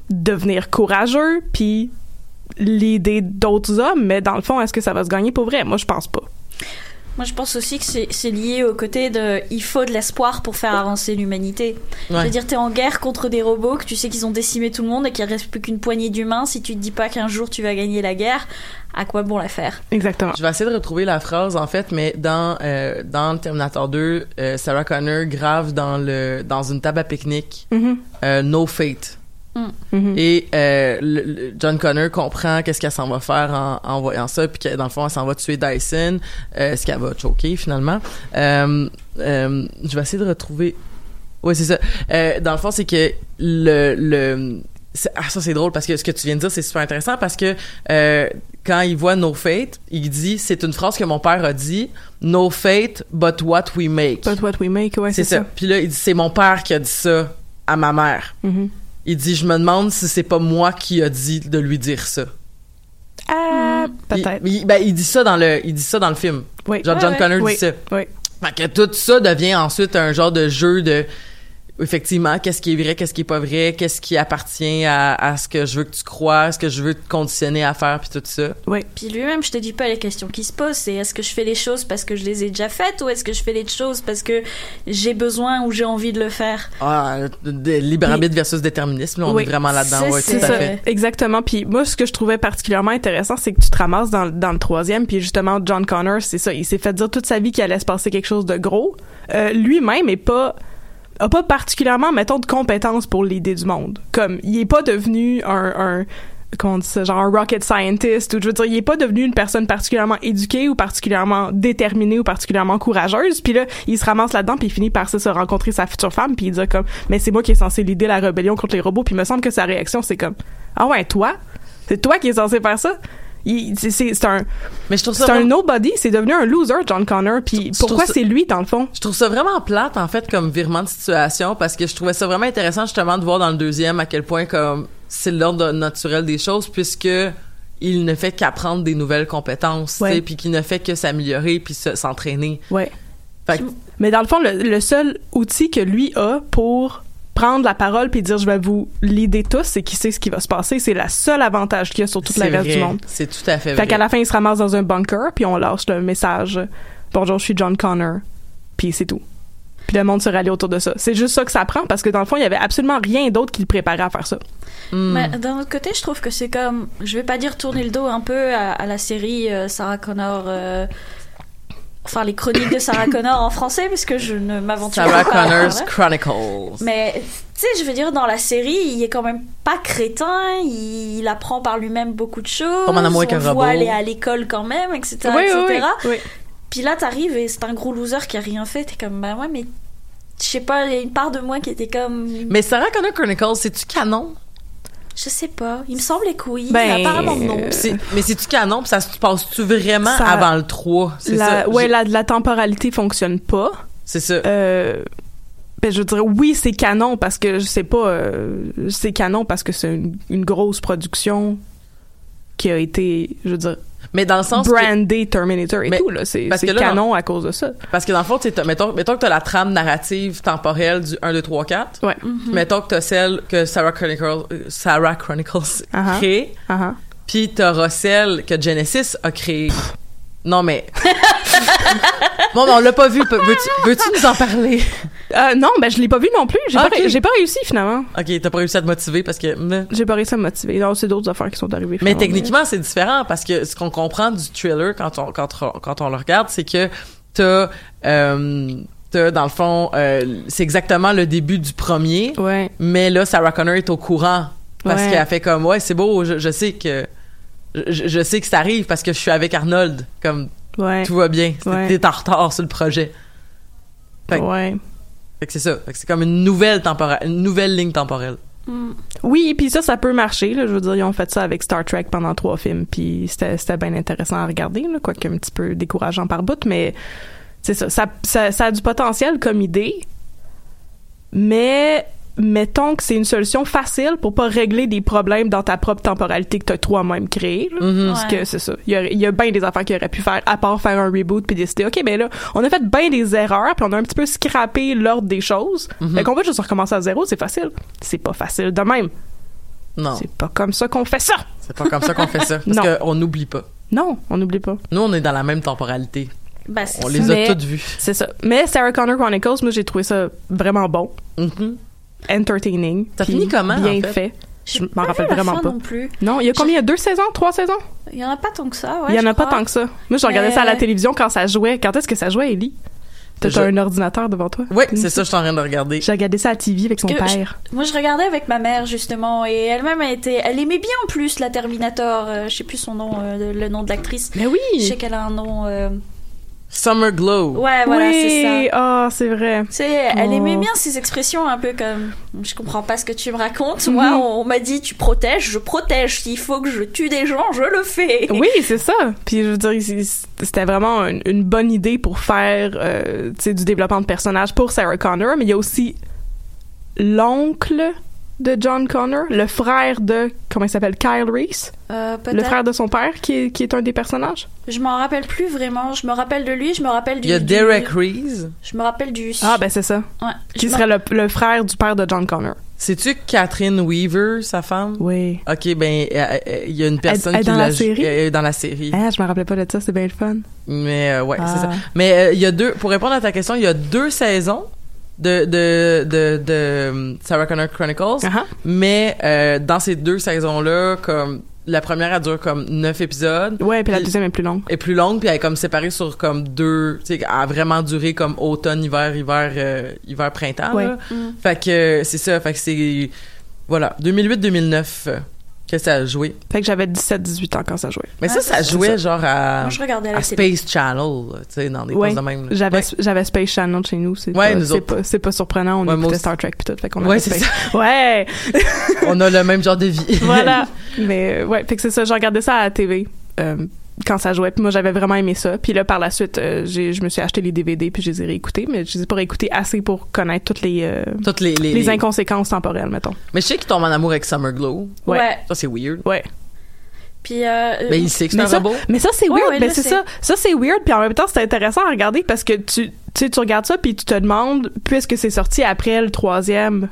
devenir courageux, puis l'idée d'autres hommes, mais dans le fond, est-ce que ça va se gagner pour vrai? Moi, je pense pas. Moi, je pense aussi que c'est lié au côté de il faut de l'espoir pour faire avancer l'humanité. Je Ouais. veux dire, t'es en guerre contre des robots que tu sais qu'ils ont décimé tout le monde et qu'il reste plus qu'une poignée d'humains. Si tu te dis pas qu'un jour tu vas gagner la guerre, à quoi bon la faire? Exactement. Je vais essayer de retrouver la phrase en fait, mais dans euh, dans Terminator 2, euh, Sarah Connor grave dans le dans une table à pique-nique Mhm. euh, No Fate. Mhm. Et euh, le- le- John Connor comprend qu'est-ce qu'elle s'en va faire en, en voyant ça, puis que dans le fond, elle s'en va tuer Dyson, euh, ce qu'elle va choquer finalement. Euh, euh, je vais essayer de retrouver. Oui, c'est ça. Dans le fond, c'est que le ah ça c'est drôle parce que ce que tu viens de dire c'est super intéressant parce que euh, quand il voit No Fate, il dit c'est une phrase que mon père a dit No Fate but what we make. But what we make, ouais, c'est c'est ça. ça. Puis là il dit c'est mon père qui a dit ça à ma mère. Mhm. Il dit, je me demande si c'est pas moi qui a dit de lui dire ça. Ah, Il, peut-être. il- ben, il dit ça dans le, il dit ça dans le film. Oui. Genre, John. Connor Oui. dit ça. Oui. Fait que tout ça devient ensuite un genre de jeu de, effectivement, qu'est-ce qui est vrai, qu'est-ce qui est pas vrai, qu'est-ce qui appartient à, à ce que je veux que tu crois, ce que je veux te conditionner à faire, puis tout ça. Oui. Puis lui-même, je te dis pas les questions qui se posent, c'est est-ce que je fais les choses parce que je les ai déjà faites ou est-ce que je fais les choses parce que j'ai besoin ou j'ai envie de le faire? Ah, libre arbitre versus déterminisme, là, on Oui. est vraiment là-dedans, ouais, ça. tout C'est à ça, fait. exactement. Puis moi, ce que je trouvais particulièrement intéressant, c'est que tu te ramasses dans, dans le troisième, puis justement, John Connor, c'est ça, il s'est fait dire toute sa vie qu'il allait se passer quelque chose de gros. Euh, Lui-même est pas a pas particulièrement, mettons, de compétences pour l'idée du monde. Comme, il est pas devenu un, comment on dit genre un rocket scientist, ou je veux dire, il est pas devenu une personne particulièrement éduquée ou particulièrement déterminée ou particulièrement courageuse. Puis là, il se ramasse là-dedans, puis il finit par se rencontrer sa future femme, puis il dit comme, mais c'est moi qui est censé l'idée la rébellion contre les robots. Puis il me semble que sa réaction, c'est comme, ah ouais, toi? C'est toi qui es censé faire ça? C'est un, Mais je trouve c'est un nobody, c'est devenu un loser, John Connor. Puis pourquoi c'est lui, dans le fond? Je trouve ça vraiment plate, en fait, comme virement de situation, parce que je trouvais ça vraiment intéressant, justement, de voir dans le deuxième à quel point, comme, c'est l'ordre naturel des choses, puisque il ne fait qu'apprendre des nouvelles compétences, Ouais. puis qu'il ne fait que s'améliorer puis se- s'entraîner. Ouais. Fait que- Mais dans le fond, le, le seul outil que lui a pour prendre la parole puis dire je vais vous l'aider tous, c'est qu'il sait ce qui va se passer. C'est le seul avantage qu'il y a sur toute la reste du monde. C'est tout à fait, Fait vrai. qu'à la fin, il se ramasse dans un bunker puis on lâche le message bonjour, je suis John Connor. Puis c'est tout. Puis le monde se rallie autour de ça. C'est juste ça que ça prend parce que dans le fond, il y avait absolument rien d'autre qui le préparait à faire ça. Hmm. Mais d'un autre côté, je trouve que c'est comme, je vais pas dire tourner le dos un peu à, à la série euh, Sarah Connor, euh, enfin les chroniques de Sarah Connor en français, parce que je ne m'aventure Sarah pas. Connor's Voilà. Chronicles. Mais tu sais, je veux dire, dans la série, il est quand même pas crétin, il, il apprend par lui-même beaucoup de choses. Tombe en amour on un le robot. voit aller à l'école quand même, etc., oui, etc. oui, oui. Puis là, t'arrives et c'est un gros loser qui a rien fait. T'es comme, bah ouais, mais je sais pas, il y a une part de moi qui était comme, Mais Sarah Connor Chronicles, c'est-tu canon? Je sais pas. Il me semblait que oui, Ben, mais apparemment non. euh, C'est- mais c'est-tu canon? Puis ça se passe-tu vraiment Ça- avant le 3? C'est La, ça. ouais, la temporalité fonctionne pas. C'est ça. Euh, ben, je veux dire, oui, c'est canon parce que je sais pas, euh, c'est canon parce que c'est une, une grosse production qui a été, je veux dire, mais dans le sens que- brandée Terminator et Mais- tout, là. C'est parce c'est que là, canon à cause de ça. Parce que dans le fond, t'as- mettons, mettons que tu as la trame narrative temporelle du 1, 2, 3, 4. Ouais. Mettons que tu as celle que Sarah Chronicles, Sarah Chronicles Uh-huh. crée, Ah, ah. puis tu auras celle que Genesis a créée. Non, mais. *laughs* bon, mais on l'a pas vu. Veux-tu veux-tu nous en parler? Euh, non, ben, je l'ai pas vu non plus. J'ai Ah, pas, j'ai pas réussi, finalement. Ok, t'as pas réussi à te motiver parce que. J'ai pas réussi à me motiver. Non, c'est d'autres affaires qui sont arrivées. Mais techniquement, c'est différent parce que ce qu'on comprend du thriller quand on, quand, on- quand on le regarde, c'est que t'as. Euh, dans le fond, euh, c'est exactement le début du premier. Ouais. Mais là, Sarah Connor est au courant parce Ouais. qu'elle a fait comme ouais, c'est beau, je, je sais que je, je sais que ça arrive parce que je suis avec Arnold, comme Ouais. tout va bien, T'es- Ouais. en retard sur le projet. Fait, que- Ouais. fait que c'est ça, Fait que c'est comme une nouvelle temporelle, une nouvelle ligne temporelle. Oui, puis ça, ça peut marcher. Là. Je veux dire, ils ont fait ça avec Star Trek pendant trois films, puis c'était, c'était bien intéressant à regarder, là, quoique un petit peu décourageant par bout, mais c'est ça. Ça, ça. ça a du potentiel comme idée, mais mettons que c'est une solution facile pour pas régler des problèmes dans ta propre temporalité que t'as toi-même créé. là. Mhm. Parce Ouais. que c'est ça. Il y a, il y a bien des affaires qu'il aurait pu faire, à part faire un reboot puis décider, OK, ben là, on a fait bien des erreurs, puis on a un petit peu scrappé l'ordre des choses. Mhm. Fait qu'on va juste recommencer à zéro, c'est facile. C'est pas facile de même. Non, C'est pas comme ça qu'on fait ça. c'est pas comme ça qu'on fait ça *laughs* parce Non. qu'on n'oublie pas. Non, on n'oublie pas. Nous, on est dans la même temporalité. C'est On les Mais- a toutes vues. C'est ça. Mais Sarah Connor Chronicles, moi, j'ai trouvé ça vraiment bon, Mhm. Entertaining. Ça puis finit comment, Bien en fait? fait. Je m'en rappelle la vraiment pas. non plus. Non, il y a combien? Il y a deux saisons? Trois saisons? Il y en a pas tant que ça, ouais. il y en a pas tant que ça. Moi, je regardais ça à la télévision quand ça jouait. Quand est-ce que ça jouait, Ellie? T'as Je- un ordinateur devant toi? Ouais, c'est ça, je suis en train de regarder. J'ai regardé ça à TV avec son Que je- père. Moi, je regardais avec ma mère justement, et elle-même a été, elle aimait bien en plus la Terminator. euh, je sais plus son nom, euh, le nom de l'actrice. Mais oui! Je sais qu'elle a un nom. euh, Summer Glow. Ouais, voilà, c'est ça. oui! Ah, c'est vrai. Tu sais, elle Oh. aimait bien ces expressions un peu comme je comprends pas ce que tu me racontes. Mhm. Moi, on, on m'a dit tu protèges, je protège. S'il faut que je tue des gens, je le fais. *laughs* Oui, c'est ça. Puis je veux dire, c'est- c'était vraiment une, une bonne idée pour faire euh, tu sais, du développement de personnages pour Sarah Connor, mais il y a aussi l'oncle de John Connor, le frère de comment il s'appelle Kyle Reese, Euh, le frère de son père qui est, qui est un des personnages? Je m'en rappelle plus vraiment. Je me rappelle de lui. Je me rappelle du. Il y a du- Derek Reese. Je me rappelle du. Ah ben c'est ça. Ouais. Qui serait le, le frère du père de John Connor. C'est-tu Catherine Weaver, sa femme? Oui. Ok, ben, il y a une personne elle est qui dans l'a la série? Elle est dans la série. Ah, je me rappelais pas de ça, c'est bien le fun. Mais, euh, ouais, c'est ça. Ah. Mais, euh, il y a deux, pour répondre à ta question, il y a deux saisons de, de, de, de um, Sarah Connor Chronicles. Ah ah. Mais, euh, dans ces deux saisons-là, comme, la première, elle dure comme neuf épisodes. Ouais, puis la deuxième est plus longue. est plus longue puis elle est comme séparée sur comme deux tu sais elle a vraiment duré comme automne hiver hiver euh, hiver printemps Ouais. là. Mm. fait que c'est ça fait que c'est voilà 2008 2009 que ça a joué Fait que j'avais 17-18 ans quand ça jouait. mais ça Ouais, ça jouait genre à Moi, je regardais à la à télé. Space Channel tu sais dans des Ouais. postes de même. J'avais Ouais. j'avais Space Channel chez nous, c'est Ouais, pas, nous c'est autres. pas c'est pas surprenant, on écoutait. Star Trek puis tout, fait qu'on Ouais, c'est Space. Ouais. *laughs* on a le même genre de vie voilà. *laughs* Mais euh, ouais, fait que c'est ça, je regardais ça à la TV. euh, quand ça jouait, puis moi j'avais vraiment aimé ça. Puis là par la suite, euh, j'ai je me suis acheté les DVD puis je les ai réécoutés, mais je les ai pas réécoutés assez pour connaître toutes les euh, toutes les les, les les- inconséquences temporelles, mettons. mais je sais qu'il tombe en amour avec Summer Glow Ouais. Ouais. ça c'est weird Ouais. Puis. euh, mais il sait que c'est Mais un ça, robot mais ça c'est Ouais, weird, ouais, je c'est ça. Ça c'est weird puis en même temps c'est intéressant à regarder parce que tu tu sais tu regardes ça puis tu te demandes puisque c'est sorti après le troisième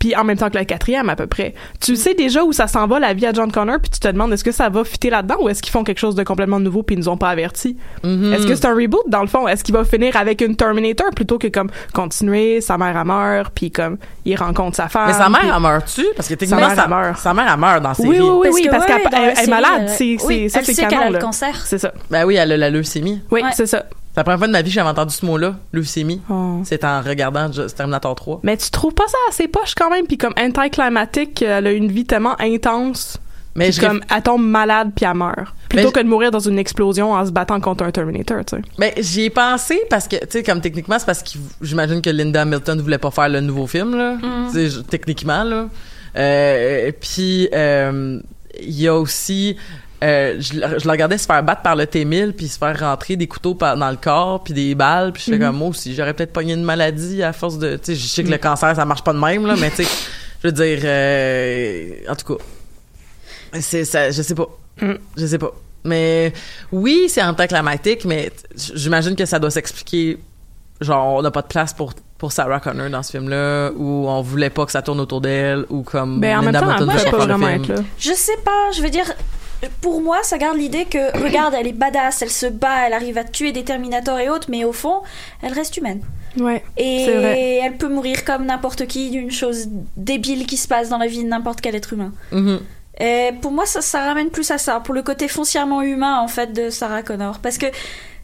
puis en même temps que le quatrième à peu près. Tu sais déjà où ça s'en va la vie à John Connor puis tu te demandes est-ce que ça va fitter là-dedans ou est-ce qu'ils font quelque chose de complètement nouveau puis ils nous ont pas avertis? Mhm. Est-ce que c'est un reboot dans le fond? Est-ce qu'il va finir avec une Terminator plutôt que comme continuer sa mère a meurt puis comme il rencontre sa femme. mais sa mère elle meurt-tu? Parce que techniquement mère, sa, elle meurt. sa mère elle meurt dans la série Oui oui oui, oui parce qu'elle la elle- elle est malade, elle- c'est c'est oui, ça elle c'est canon a le là. cancer. C'est ça. ben oui elle a la leucémie Oui, Ouais. c'est ça. C'est la première fois de ma vie que j'avais entendu ce mot-là, leucémie. Oh. C'est en regardant Terminator 3. Mais tu trouves pas ça assez poche quand même? Puis comme anticlimatique, elle a une vie tellement intense. Mais Puis je comme elle tombe malade puis elle meurt. Plutôt Mais que de mourir dans une explosion en se battant contre un Terminator, tu sais. Mais j'y ai pensé parce que, tu sais, comme techniquement, c'est parce que j'imagine que Linda Hamilton voulait pas faire le nouveau film, là. Tu sais, je- techniquement, là. Euh, puis, euh, il y a aussi... euh, je, le- je le regardais se faire battre par le T-1000 puis se faire rentrer des couteaux par- dans le corps puis des balles puis je fais comme moi aussi j'aurais peut-être pogné une maladie à force de tu sais je sais que le cancer ça marche pas de même là mais tu sais je veux dire euh, en tout cas c'est ça je sais pas. Mm. je sais pas. Mais oui c'est anticlimatique mais j'imagine que ça doit s'expliquer genre on n'a pas de place pour pour Sarah Connor dans ce film là ou on voulait pas que ça tourne autour d'elle ou comme Ben en même Linda temps, elle Hamilton peut voulait pas vraiment être là. Je sais pas, je veux dire, pour moi, ça garde l'idée que, regarde, elle est badass, elle se bat, elle arrive à tuer des Terminators et autres, mais au fond, elle reste humaine. Ouais. Et C'est vrai. elle peut mourir comme n'importe qui d'une chose débile qui se passe dans la vie de n'importe quel être humain. Mhm. Et pour moi, ça, ça ramène plus à ça, pour le côté foncièrement humain, en fait, de Sarah Connor. Parce que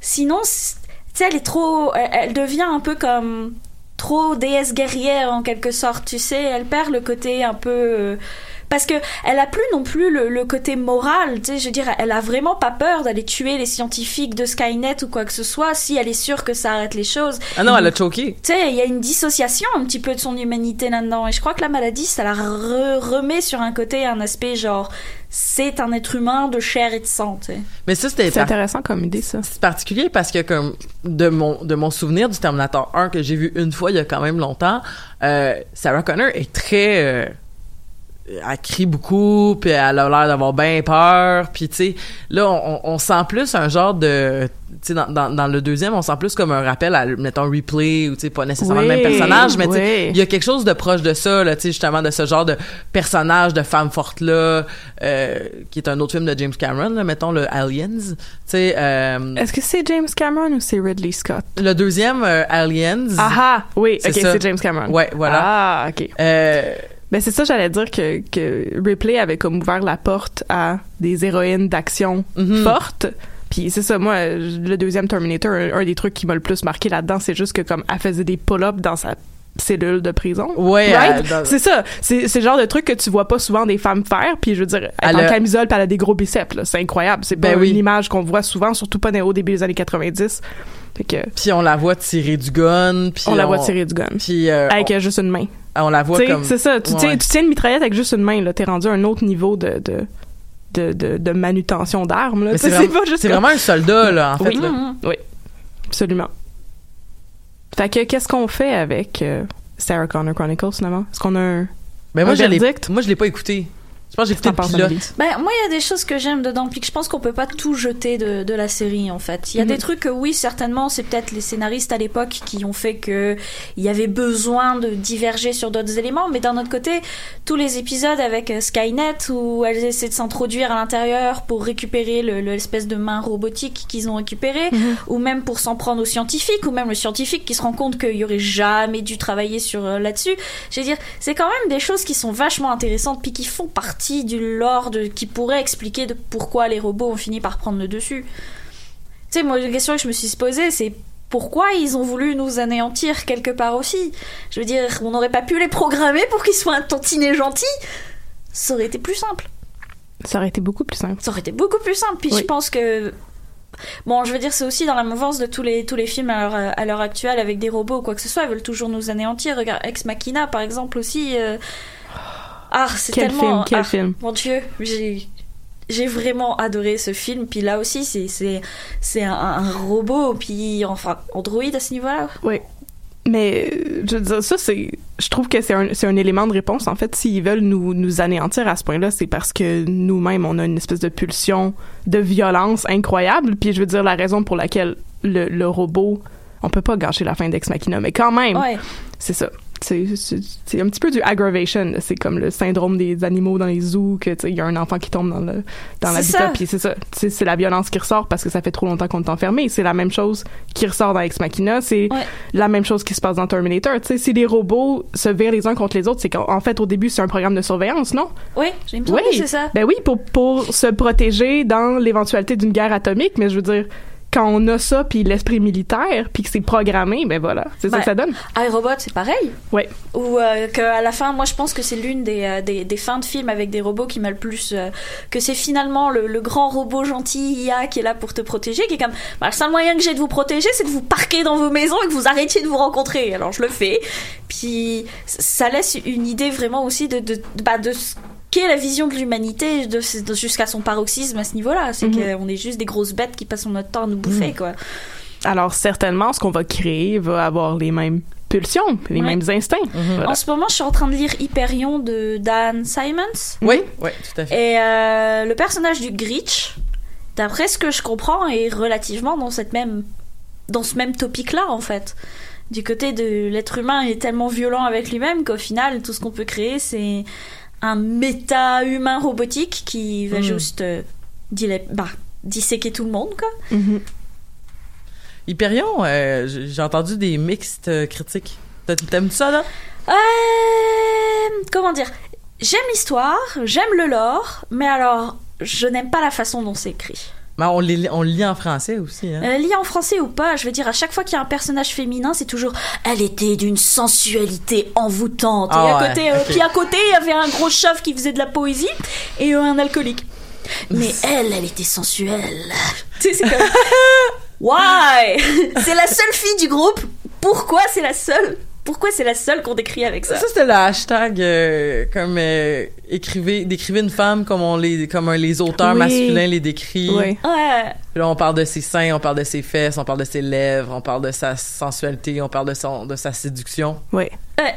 sinon, c'est- tu sais, elle est trop. Elle, elle devient un peu comme. trop déesse guerrière, en quelque sorte, tu sais. Elle perd le côté un peu. Parce que elle a plus non plus le, le côté moral, tu sais, je veux dire, elle a vraiment pas peur d'aller tuer les scientifiques de Skynet ou quoi que ce soit si elle est sûre que ça arrête les choses. ah non elle a choqué Tu sais, il y a une dissociation un petit peu de son humanité là-dedans. Et je crois que la maladie, ça la re- remet sur un côté, un aspect genre, c'est un être humain de chair et de sang, tu sais. mais ça c'était C'est intéressant comme idée, ça. C'est particulier parce que comme de mon de mon souvenir du Terminator 1 que j'ai vu une fois il y a quand même longtemps, euh, Sarah Connor est très euh, elle crie beaucoup, puis elle a l'air d'avoir bien peur, puis tu sais, là, on, on sent plus un genre de... Tu sais, dans, dans, dans, le deuxième, on sent plus comme un rappel à, mettons, replay, ou tu sais, pas nécessairement Oui, le même personnage, mais tu sais, il y a quelque chose de proche de ça, là, tu sais, justement, de ce genre de personnage de femme forte-là, euh, qui est un autre film de James Cameron, là, mettons, le Aliens, tu sais, euh, Est-ce que c'est James Cameron ou c'est Ridley Scott? le deuxième, euh, Aliens... Ah ah! Oui, ok, c'est James Cameron. Ouais, voilà. Ah, ok. Euh, Ben c'est ça, j'allais dire que, que Ripley avait comme ouvert la porte à des héroïnes d'action Mhm. fortes. Puis c'est ça, moi, le deuxième Terminator, un, un des trucs qui m'a le plus marqué là-dedans, c'est juste que comme elle faisait des pull-ups dans sa cellule de prison. Ouais, Right? dans- c'est ça. C'est le genre de truc que tu vois pas souvent des femmes faire. Puis je veux dire, elle, en camisole, puis elle a des gros biceps. C'est incroyable. C'est pas Ben oui. une image qu'on voit souvent, surtout pas au début des années 90. Fait que Puis on la voit tirer du gun, puis on la voit tirer du gun. Puis euh, Avec euh, juste une main. on, on la voit comme C'est ça. Tu, Ouais. tiens, tu tiens une mitraillette avec juste une main, là. T'es rendu à un autre niveau de, de, de, de, de manutention d'armes, c'est vraiment, un soldat là en fait. Oui. là. Mhm. Absolument. Fait que, qu'est-ce qu'on fait avec euh, Sarah Connor Chronicles, finalement? Est-ce qu'on a un... Mais moi Un je l'ai verdict? moi je l'ai pas écouté. Je pense que le pilote. Ben, moi, il y a des choses que j'aime dedans, puis que je pense qu'on peut pas tout jeter de, de la série, en fait. Il y a Mhm. des trucs que, oui, certainement, c'est peut-être les scénaristes à l'époque qui ont fait que il y avait besoin de diverger sur d'autres éléments, mais d'un autre côté, tous les épisodes avec euh, Skynet où elles essaient de s'introduire à l'intérieur pour récupérer le- le- l'espèce de main robotique qu'ils ont récupéré, ou même pour s'en prendre aux scientifiques, ou même le scientifique qui se rend compte qu'il y aurait jamais dû travailler sur euh, là-dessus. Je veux dire, c'est quand même des choses qui sont vachement intéressantes puis qui font partie du lore de, qui pourrait expliquer de pourquoi les robots ont fini par prendre le dessus. Tu sais, moi, une question que je me suis posée, c'est pourquoi ils ont voulu nous anéantir quelque part aussi? Je veux dire, on n'aurait pas pu les programmer pour qu'ils soient un tantinet gentils Ça aurait été plus simple. Ça aurait été beaucoup plus simple. Ça aurait été beaucoup plus simple. Puis Oui. je pense que. Bon, je veux dire, c'est aussi dans la mouvance de tous les, tous les films à l'heure, à l'heure actuelle avec des robots ou quoi que ce soit. Ils veulent toujours nous anéantir. Regarde, Ex Machina, par exemple, aussi. euh, Ah, c'est Quel tellement. film, quel ah, film. Mon Dieu, j'ai. J'ai vraiment adoré ce film, puis là aussi c'est c'est un, un robot, puis enfin Android à ce niveau-là. Oui. Mais, euh, je veux dire, ça, c'est... Je trouve que c'est un, c'est un élément de réponse. En fait, s'ils veulent nous, nous anéantir à ce point-là, c'est parce que nous-mêmes, on a une espèce de pulsion de violence incroyable. Puis, je veux dire, la raison pour laquelle le, le robot... On peut pas gâcher la fin d'Ex Machina, mais quand même, Ouais. c'est ça. C'est un petit peu du aggravation. C'est comme le syndrome des animaux dans les zoos, que il y a un enfant qui tombe dans le dans l'habitat, puis c'est ça. C'est la violence qui ressort parce que ça fait trop longtemps qu'on est enfermé. C'est la même chose qui ressort dans Ex Machina. C'est Ouais. la même chose qui se passe dans Terminator. Tu sais, si les robots se virent les uns contre les autres, c'est qu'en en fait au début c'est un programme de surveillance, non? Oui, j'ai que c'est ça. Ben oui, pour pour se protéger dans l'éventualité d'une guerre atomique. Mais je veux dire. Quand on a ça, puis l'esprit militaire, puis que c'est programmé, ben voilà, c'est ça que ça donne. iRobot, c'est pareil. Ouais. Ou euh, que à la fin, moi je pense que c'est l'une des, euh, des, des fins de films avec des robots qui m'a le plus. euh, que c'est finalement le, le grand robot gentil IA qui est là pour te protéger, qui est comme. Bah, le seul moyen que j'ai de vous protéger, c'est de vous parquer dans vos maisons et que vous arrêtiez de vous rencontrer. Alors je le fais. Puis ça laisse une idée vraiment aussi de, de, de, bah, de ce qu'est la vision de l'humanité de, de- jusqu'à son paroxysme à ce niveau-là. C'est Mhm. qu'on est juste des grosses bêtes qui passent notre temps à nous bouffer, quoi. Alors certainement, ce qu'on va créer va avoir les mêmes pulsions, les Ouais. mêmes instincts. Voilà. En ce moment, je suis en train de lire Hyperion de Dan Simons. Oui, oui, tout à fait. Et euh, le personnage du Gritch, d'après ce que je comprends, est relativement dans cette même dans ce même topic-là en fait. Du côté de l'être humain est tellement violent avec lui-même qu'au final, tout ce qu'on peut créer, c'est un méta-humain robotique qui va Mm. juste euh, bah, disséquer tout le monde, quoi. Mhm. Hyperion, euh, j'ai entendu des mixtes euh, critiques. T'a- T'aimes ça là? Euh, comment dire? J'aime l'histoire, j'aime le lore, mais alors, je n'aime pas la façon dont c'est écrit. On, les, on lit en français aussi. Hein? Euh, lié en français ou pas, je veux dire, à chaque fois qu'il y a un personnage féminin, c'est toujours elle était d'une sensualité envoûtante. Ah et à ouais, côté, euh, puis à côté, il y avait un gros chauve qui faisait de la poésie et euh, un alcoolique. Mais *laughs* elle, elle était sensuelle. *laughs* tu sais, c'est comme *laughs* Why? C'est la seule fille du groupe. Pourquoi c'est la seule? Pourquoi c'est la seule qu'on décrit avec ça? Ça, c'était le hashtag euh, comme euh, écrivez, décrivez une femme comme on les comme euh, les auteurs Oui. masculins les décrivent. Oui. Ouais. Puis Là, on parle de ses seins, on parle de ses fesses, on parle de ses lèvres, on parle de sa sensualité, on parle de son de sa séduction. Oui. Ouais.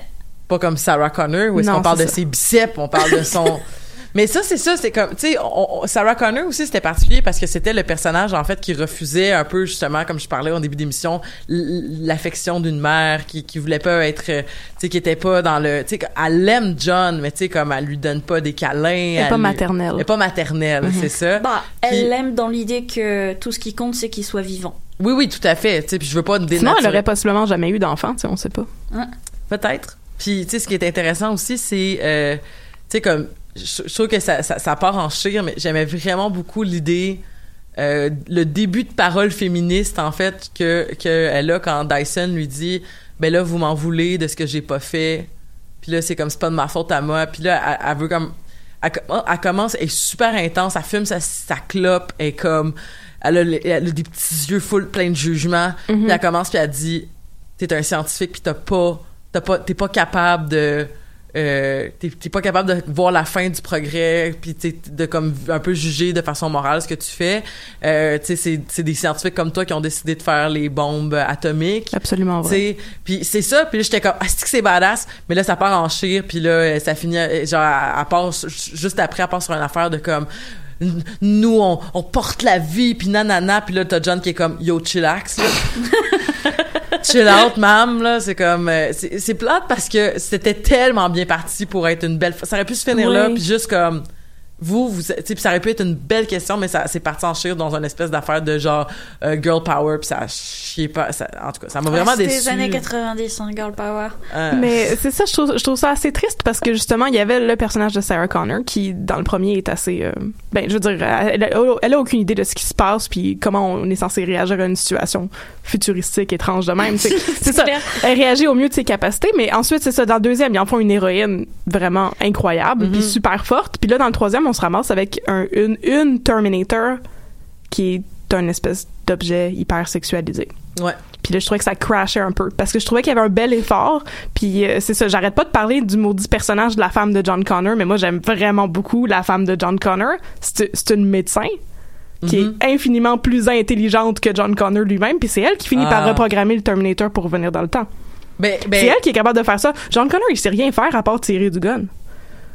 pas comme Sarah Connor où est-ce qu'on parle de ses biceps, on parle de son. *laughs* Mais ça, c'est ça, c'est comme, tu sais, Sarah Connor aussi, c'était particulier parce que c'était le personnage, en fait, qui refusait un peu, justement, comme je parlais au début d'émission, l'affection d'une mère qui, qui voulait pas être, euh, tu sais, qui était pas dans le, tu sais, elle aime John, mais tu sais, comme elle lui donne pas des câlins. Elle est pas lui- maternelle. Elle est pas maternelle, c'est ça. Bah, Puis- elle l'aime dans l'idée que tout ce qui compte, c'est qu'il soit vivant. Oui, oui, tout à fait, tu sais, puis je veux pas Sinon, dénaturer. elle aurait possiblement jamais eu d'enfant, tu sais, on sait pas. Peut-être. Puis, tu sais, ce qui est intéressant aussi, c'est, euh, tu sais, comme, je, je trouve que ça, ça, ça part en chire, mais j'aimais vraiment beaucoup l'idée, euh, le début de parole féministe, en fait, que qu'elle a quand Dyson lui dit, ben là, vous m'en voulez de ce que j'ai pas fait. Puis là, c'est comme, c'est pas de ma faute à moi. Puis là, elle, elle veut comme, elle, co- elle commence, elle est super intense, elle fume sa, sa clope, elle est comme, elle a, le- elle a des petits yeux full plein de jugement. Puis elle commence, puis elle dit, t'es un scientifique, puis t'as pas, t'as pas, t'es pas capable de, euh, t'es, pas capable de voir la fin du progrès, puis de comme un peu juger de façon morale ce que tu fais. Euh, tu sais, c'est, c'est des scientifiques comme toi qui ont décidé de faire les bombes atomiques. Absolument vrai. puis c'est ça, puis là j'étais comme ah c'est que c'est badass, mais là ça part en chire, puis là euh, ça finit euh, genre à, part juste après elle part sur une affaire de comme nous on, on porte la vie puis nanana puis là t'as John qui est comme yo chillax là. *laughs* chill out mam là. C'est comme euh, c'est plate parce que c'était tellement bien parti pour être une belle ça aurait pu se finir là puis juste comme vous, vous, tu sais, puis ça aurait pu être une belle question, mais ça, c'est parti en chire dans une espèce d'affaire de genre euh, girl power, puis ça chié pas, ça, en tout cas, ça m'a vraiment Ah, déçu. les années 90, hein, girl power. Euh, Mais c'est ça, je trouve, je trouve ça assez triste parce que justement, il y avait le personnage de Sarah Connor qui, dans le premier, est assez. euh, ben, je veux dire, elle, a- elle a aucune idée de ce qui se passe puis comment on est censé réagir à une situation futuristique, étrange de même. *laughs* C'est ça. Elle réagit au mieux de ses capacités, mais ensuite, c'est ça. Dans le deuxième, ils en font une héroïne vraiment incroyable puis super forte. Puis là, dans le troisième, on se ramasse avec un, une, une Terminator qui est un espèce d'objet hyper sexualisé. ouais. Puis là, je trouvais que ça crashait un peu. Parce que je trouvais qu'il y avait un bel effort. Puis euh, c'est ça, j'arrête pas de parler du maudit personnage de la femme de John Connor, mais moi, j'aime vraiment beaucoup la femme de John Connor. C'est une médecin qui est infiniment plus intelligente que John Connor lui-même. Puis c'est elle qui finit par Ah. reprogrammer le Terminator pour revenir dans le temps. Ben, ben, c'est elle qui est capable de faire ça. John Connor, il sait rien faire à part tirer du gun.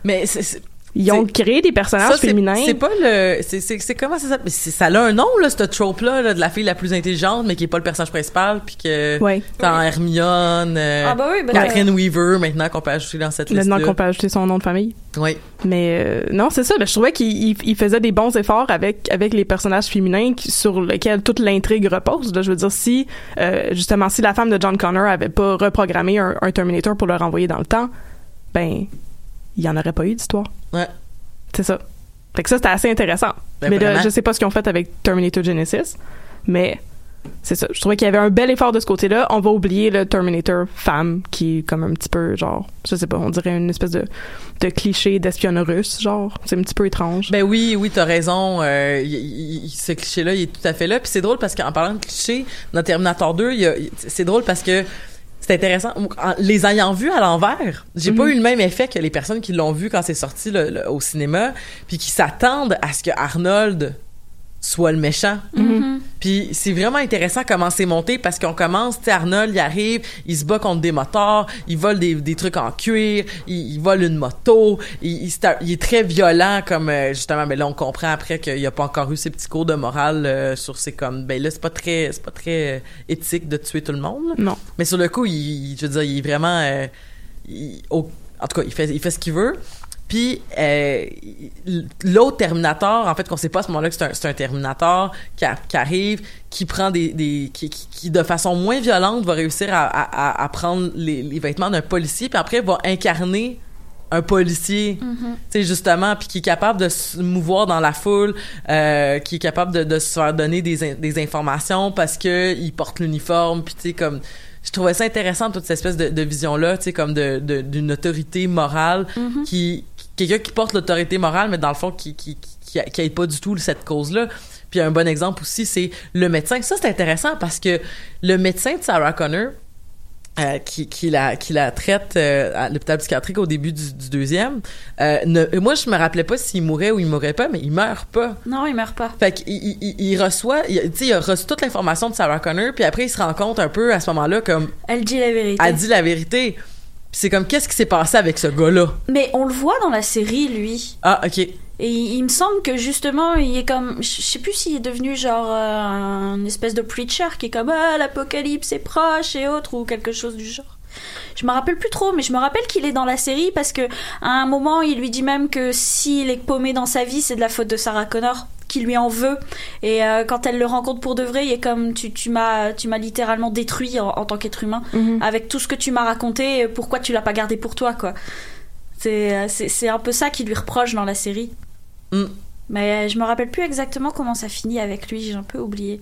mais c'est- Ils ont créé des personnages ça, féminins. c'est pas le, c'est, c'est, c'est comment ça s'appelle? C'est- Ça a un nom, là, ce trope-là, là, de la fille la plus intelligente, mais qui est pas le personnage principal, puis que, Ouais. dans Hermione, euh, Ah bah oui, bah, Catherine Weaver, maintenant qu'on peut ajouter dans cette Maintenant liste-là. qu'on peut ajouter son nom de famille. Oui. Mais euh, non, c'est ça. Ben, je trouvais qu'il il- il faisait des bons efforts avec avec les personnages féminins qui- sur lesquels toute l'intrigue repose. Là, je veux dire, si euh, justement si la femme de John Connor avait pas reprogrammé un, un Terminator pour le renvoyer dans le temps, ben il y en aurait pas eu d'histoire. Ouais. C'est ça. Fait que ça c'était assez intéressant. Ben, mais là, je sais pas ce qu'ils ont fait avec Terminator Genesis, mais c'est ça. Je trouvais qu'il y avait un bel effort de ce côté-là. On va oublier le Terminator femme qui est comme un petit peu genre, je sais pas, on dirait une espèce de, de cliché d'espionne russe, genre. C'est un petit peu étrange. Ben oui, oui, t'as raison. Euh, y- y- y- ce cliché-là, il est tout à fait là. Puis c'est drôle parce qu'en parlant de cliché, dans Terminator 2, il y a- c'est drôle parce que c'est intéressant. En- les ayant vus à l'envers, j'ai pas eu le même effet que les personnes qui l'ont vu quand c'est sorti le- le- au cinéma, puis qui s'attendent à ce que Arnold soit le méchant. Puis c'est vraiment intéressant comment c'est monté parce qu'on commence, tu sais, Arnold, il arrive, il se bat contre des motards, il vole des, des trucs en cuir, il, il vole une moto, il, est très violent comme euh, justement, mais là on comprend après qu'il a pas encore eu ses petits cours de morale euh, sur ces comme, ben là c'est pas très, c'est pas très euh, éthique de tuer tout le monde. là. Non. Mais sur le coup, il, je veux dire, il est vraiment, euh, au- en tout cas, il fait, il fait ce qu'il veut. Puis euh, l'autre Terminator, en fait, qu'on sait pas à ce moment-là que c'est un, un Terminator qui, a- qui arrive, qui prend des, des qui, qui, qui, de façon moins violente va réussir à, à, à- à prendre les, les vêtements d'un policier, puis après va incarner un policier, tu sais justement, puis qui est capable de se mouvoir dans la foule, euh, qui est capable de, de se faire donner des, in- des informations parce que il porte l'uniforme, puis tu sais comme je trouvais ça intéressant toute cette espèce de, de vision là, tu sais comme de d'une autorité morale qui quelqu'un qui porte l'autorité morale mais dans le fond qui qui qui, qui aide pas du tout cette cause là. Puis un bon exemple aussi c'est le médecin. Ça c'est intéressant parce que le médecin de Sarah Connor euh, qui, qui, la, qui la traite euh, à l'hôpital psychiatrique au début du, du deuxième. Euh, ne- moi, je me rappelais pas s'il mourait ou il mourrait pas, mais il meurt pas. Non, il meurt pas. Fait qu'il il, il, il reçoit, tu sais, il a reçu toute l'information de Sarah Connor, puis après, il se rend compte un peu à ce moment-là comme Elle dit la vérité. elle dit la vérité. C'est comme, qu'est-ce qui s'est passé avec ce gars-là? Mais on le voit dans la série, lui. Ah, ok. Et il me semble que justement, il est comme, je sais plus s'il est devenu genre euh, un espèce de preacher qui est comme ah l'apocalypse est proche et autres ou quelque chose du genre. Je me rappelle plus trop, mais je me rappelle qu'il est dans la série parce que à un moment, il lui dit même que s'il est paumé dans sa vie, c'est de la faute de Sarah Connor qui lui en veut. Et euh, quand elle le rencontre pour de vrai, il est comme tu, tu m'as tu m'as littéralement détruit en, en tant qu'être humain Mhm. avec tout ce que tu m'as raconté. Pourquoi tu l'as pas gardé pour toi quoi C'est euh, c'est c'est un peu ça qui lui reproche dans la série. Mm. Mais euh, je me rappelle plus exactement comment ça finit avec lui, j'ai un peu oublié.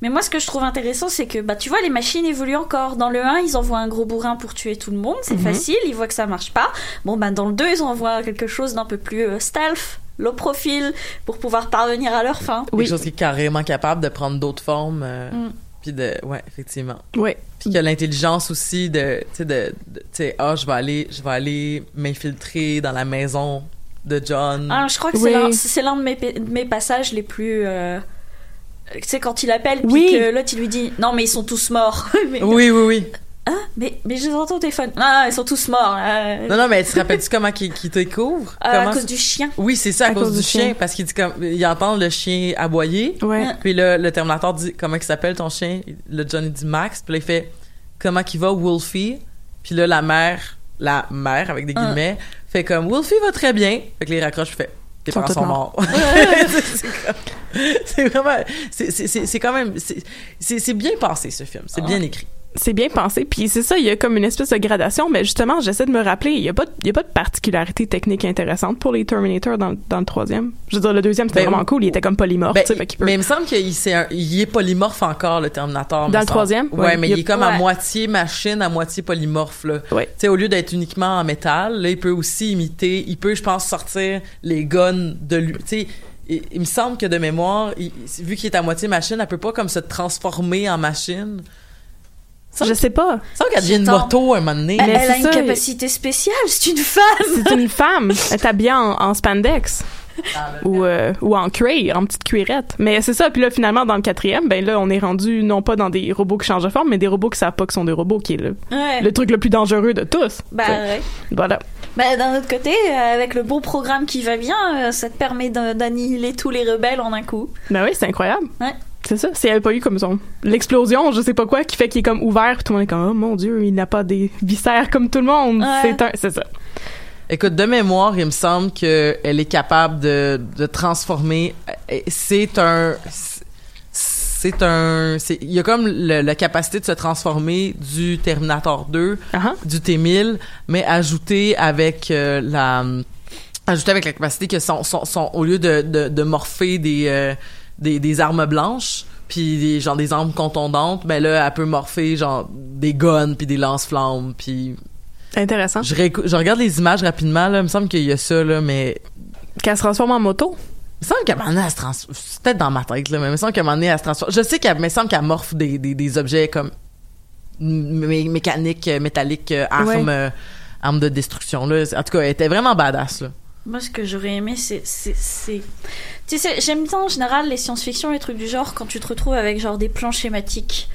Mais moi, ce que je trouve intéressant, c'est que, bah, tu vois, les machines évoluent encore. Dans le 1, ils envoient un gros bourrin pour tuer tout le monde, c'est Mhm. facile, ils voient que ça marche pas. Bon, bah, dans le 2, ils envoient quelque chose d'un peu plus euh, stealth, low profile, pour pouvoir parvenir à leur fin. Oui. Quelque chose qui est carrément capable de prendre d'autres formes. euh, Mm. Puis de, ouais, effectivement. Ouais. Puis qu'il y a l'intelligence aussi de, tu sais, de, de- ah, je vais aller, je vais aller m'infiltrer dans la maison de John. Ah, je crois que Oui. c'est l'un- c'est l'un de mes, pa- de mes passages les plus. euh, Tu sais, quand il appelle, puis Oui. que l'autre, il lui dit Non, mais ils sont tous morts. *laughs* mais, oui, oui, oui. Ah, mais, mais je les entends au téléphone. Ah, ils sont tous morts. Non, non, mais tu te rappelles-tu comment qu'il qu'il te découvre? Euh, à cause du chien. Oui, c'est ça, à, cause, du chien, chien. parce qu'il dit comme, il entend le chien aboyer. Ouais. Ah. Puis là, le Terminator dit comment il s'appelle ton chien? Le Johnny dit Max. Puis là, il fait comment qu'il va Wolfie? Puis là, la mère, la mère avec des Ah. guillemets, fait comme Wolfie va très bien. Fait que les raccroche fait tes parents sont morts. *laughs* c'est vraiment, c'est- quand même, c'est- c'est c'est bien passé ce film. C'est bien écrit. C'est bien pensé. Puis c'est ça, il y a comme une espèce de gradation. Mais justement, j'essaie de me rappeler, il y a pas, de- il y a pas de particularité technique intéressante pour les Terminator dans, dans le troisième. Je veux dire, le deuxième, c'était Ben, vraiment cool. Il était comme polymorphe, Ben, fait qu'il peut- mais il me semble qu'il un- il est polymorphe encore le Terminator. Dans le troisième? Ouais, Ouais, mais il il est comme à moitié machine, à moitié polymorphe là. Ouais. Tu sais, au lieu d'être uniquement en métal, là, il peut aussi imiter, il peut, je pense, sortir les guns de lui. Tu sais, il, il me semble que de mémoire, il- vu qu'il est à moitié machine, elle peut pas comme se transformer en machine. Je sais pas. ça qu'elle devient une moto à un moment donné. Elle, Mais elle a une ça, capacité spéciale, c'est une femme. C'est une femme. Elle est habillée en, en spandex. Ou, euh, ou en cuir, en petite cuirette. Mais c'est ça. Puis là, finalement, dans le quatrième, ben là, on est rendu non pas dans des robots qui changent de forme, mais des robots qui savent pas que sont des robots, qui est le, Ouais. le truc le plus dangereux de tous. Bah, T'sais. ouais. Voilà. Bah, d'un autre côté, euh, avec le bon programme qui va bien, euh, ça te permet d'an- d'annihiler tous les rebelles en un coup. Ben oui, c'est incroyable. Ouais. C'est ça. S'il n'y avait pas eu comme son l'explosion, je sais pas quoi, qui fait qu'il est comme ouvert, puis tout le monde est comme oh mon dieu, il n'a pas des viscères comme tout le monde. Ouais. C'est un, c'est ça. Écoute, de mémoire, il me semble que elle est capable de, de transformer. euh, C'est un, c'est un, c'est- il y a comme le- la capacité de se transformer du Terminator 2, Ah du T1000, mais ajouté avec euh, la, ajouté avec la capacité que son, son, son- au lieu de, de, de morpher des, euh, des, des armes blanches, puis des, genre des armes contondantes, ben là, elle peut morpher genre des guns puis des lance-flammes, puis Intéressant. je, regarde les images rapidement, là. Il me semble qu'il y a ça, là, mais. Qu'elle se transforme en moto? Il me semble qu'à un moment donné, elle se transforme. C'est peut-être dans ma tête, là, mais il me semble qu'à un moment donné, elle se transforme. Je sais qu'elle me semble qu'elle morphe des, des, des objets comme. mé- mécaniques, métalliques, euh, armes, Ouais. euh, armes de destruction, là. En tout cas, elle était vraiment badass, là. Moi, ce que j'aurais aimé, c'est. Tu sais, j'aime bien en général les science-fiction, les trucs du genre, quand tu te retrouves avec genre des plans schématiques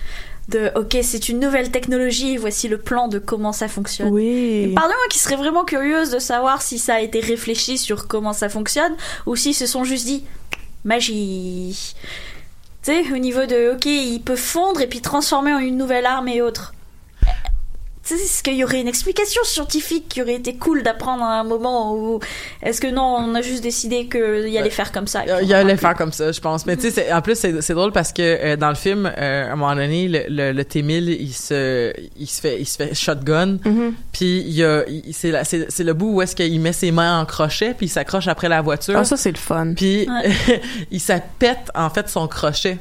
de OK, c'est une nouvelle technologie, voici le plan de comment ça fonctionne. Oui. Pardon-moi qui serait vraiment curieuse de savoir si ça a été réfléchi sur comment ça fonctionne ou s'ils se sont juste dit magie. Tu sais, au niveau de OK, il peut fondre et puis transformer en une nouvelle arme et autres. Est-ce qu'il y aurait une explication scientifique qui aurait été cool d'apprendre à un moment où est-ce que non, on a juste décidé qu'il allait faire comme ça. Il allait faire comme ça, je pense. Mais tu sais, en plus, c'est c'est drôle parce que euh, dans le film, euh, à un moment donné, le, le, le T-1000, il se, il se fait, il se fait shotgun. Mhm. Puis il y a, il- c'est la- c'est c'est le bout où est-ce qu'il met ses mains en crochet, puis il s'accroche après la voiture. Ah, ça, c'est le fun. Puis Ouais. *laughs* il ça pète en fait son crochet.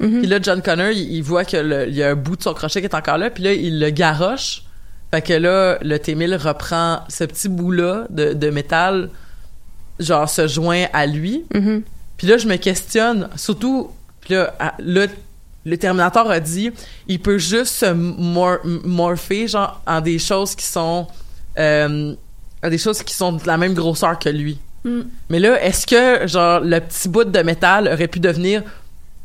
Mhm. Puis là John Connor, il, il voit que le- il y a un bout de son crochet qui est encore là, puis là il le garoche. Fait que là le T-1000 reprend ce petit bout là de, de métal genre se joint à lui. Mhm. Puis là je me questionne surtout puis là à- là, le Terminator a dit il peut juste se mor- morpher genre en des choses qui sont euh, en des choses qui sont de la même grosseur que lui. Mm. Mais là, est-ce que, genre, le petit bout de métal aurait pu devenir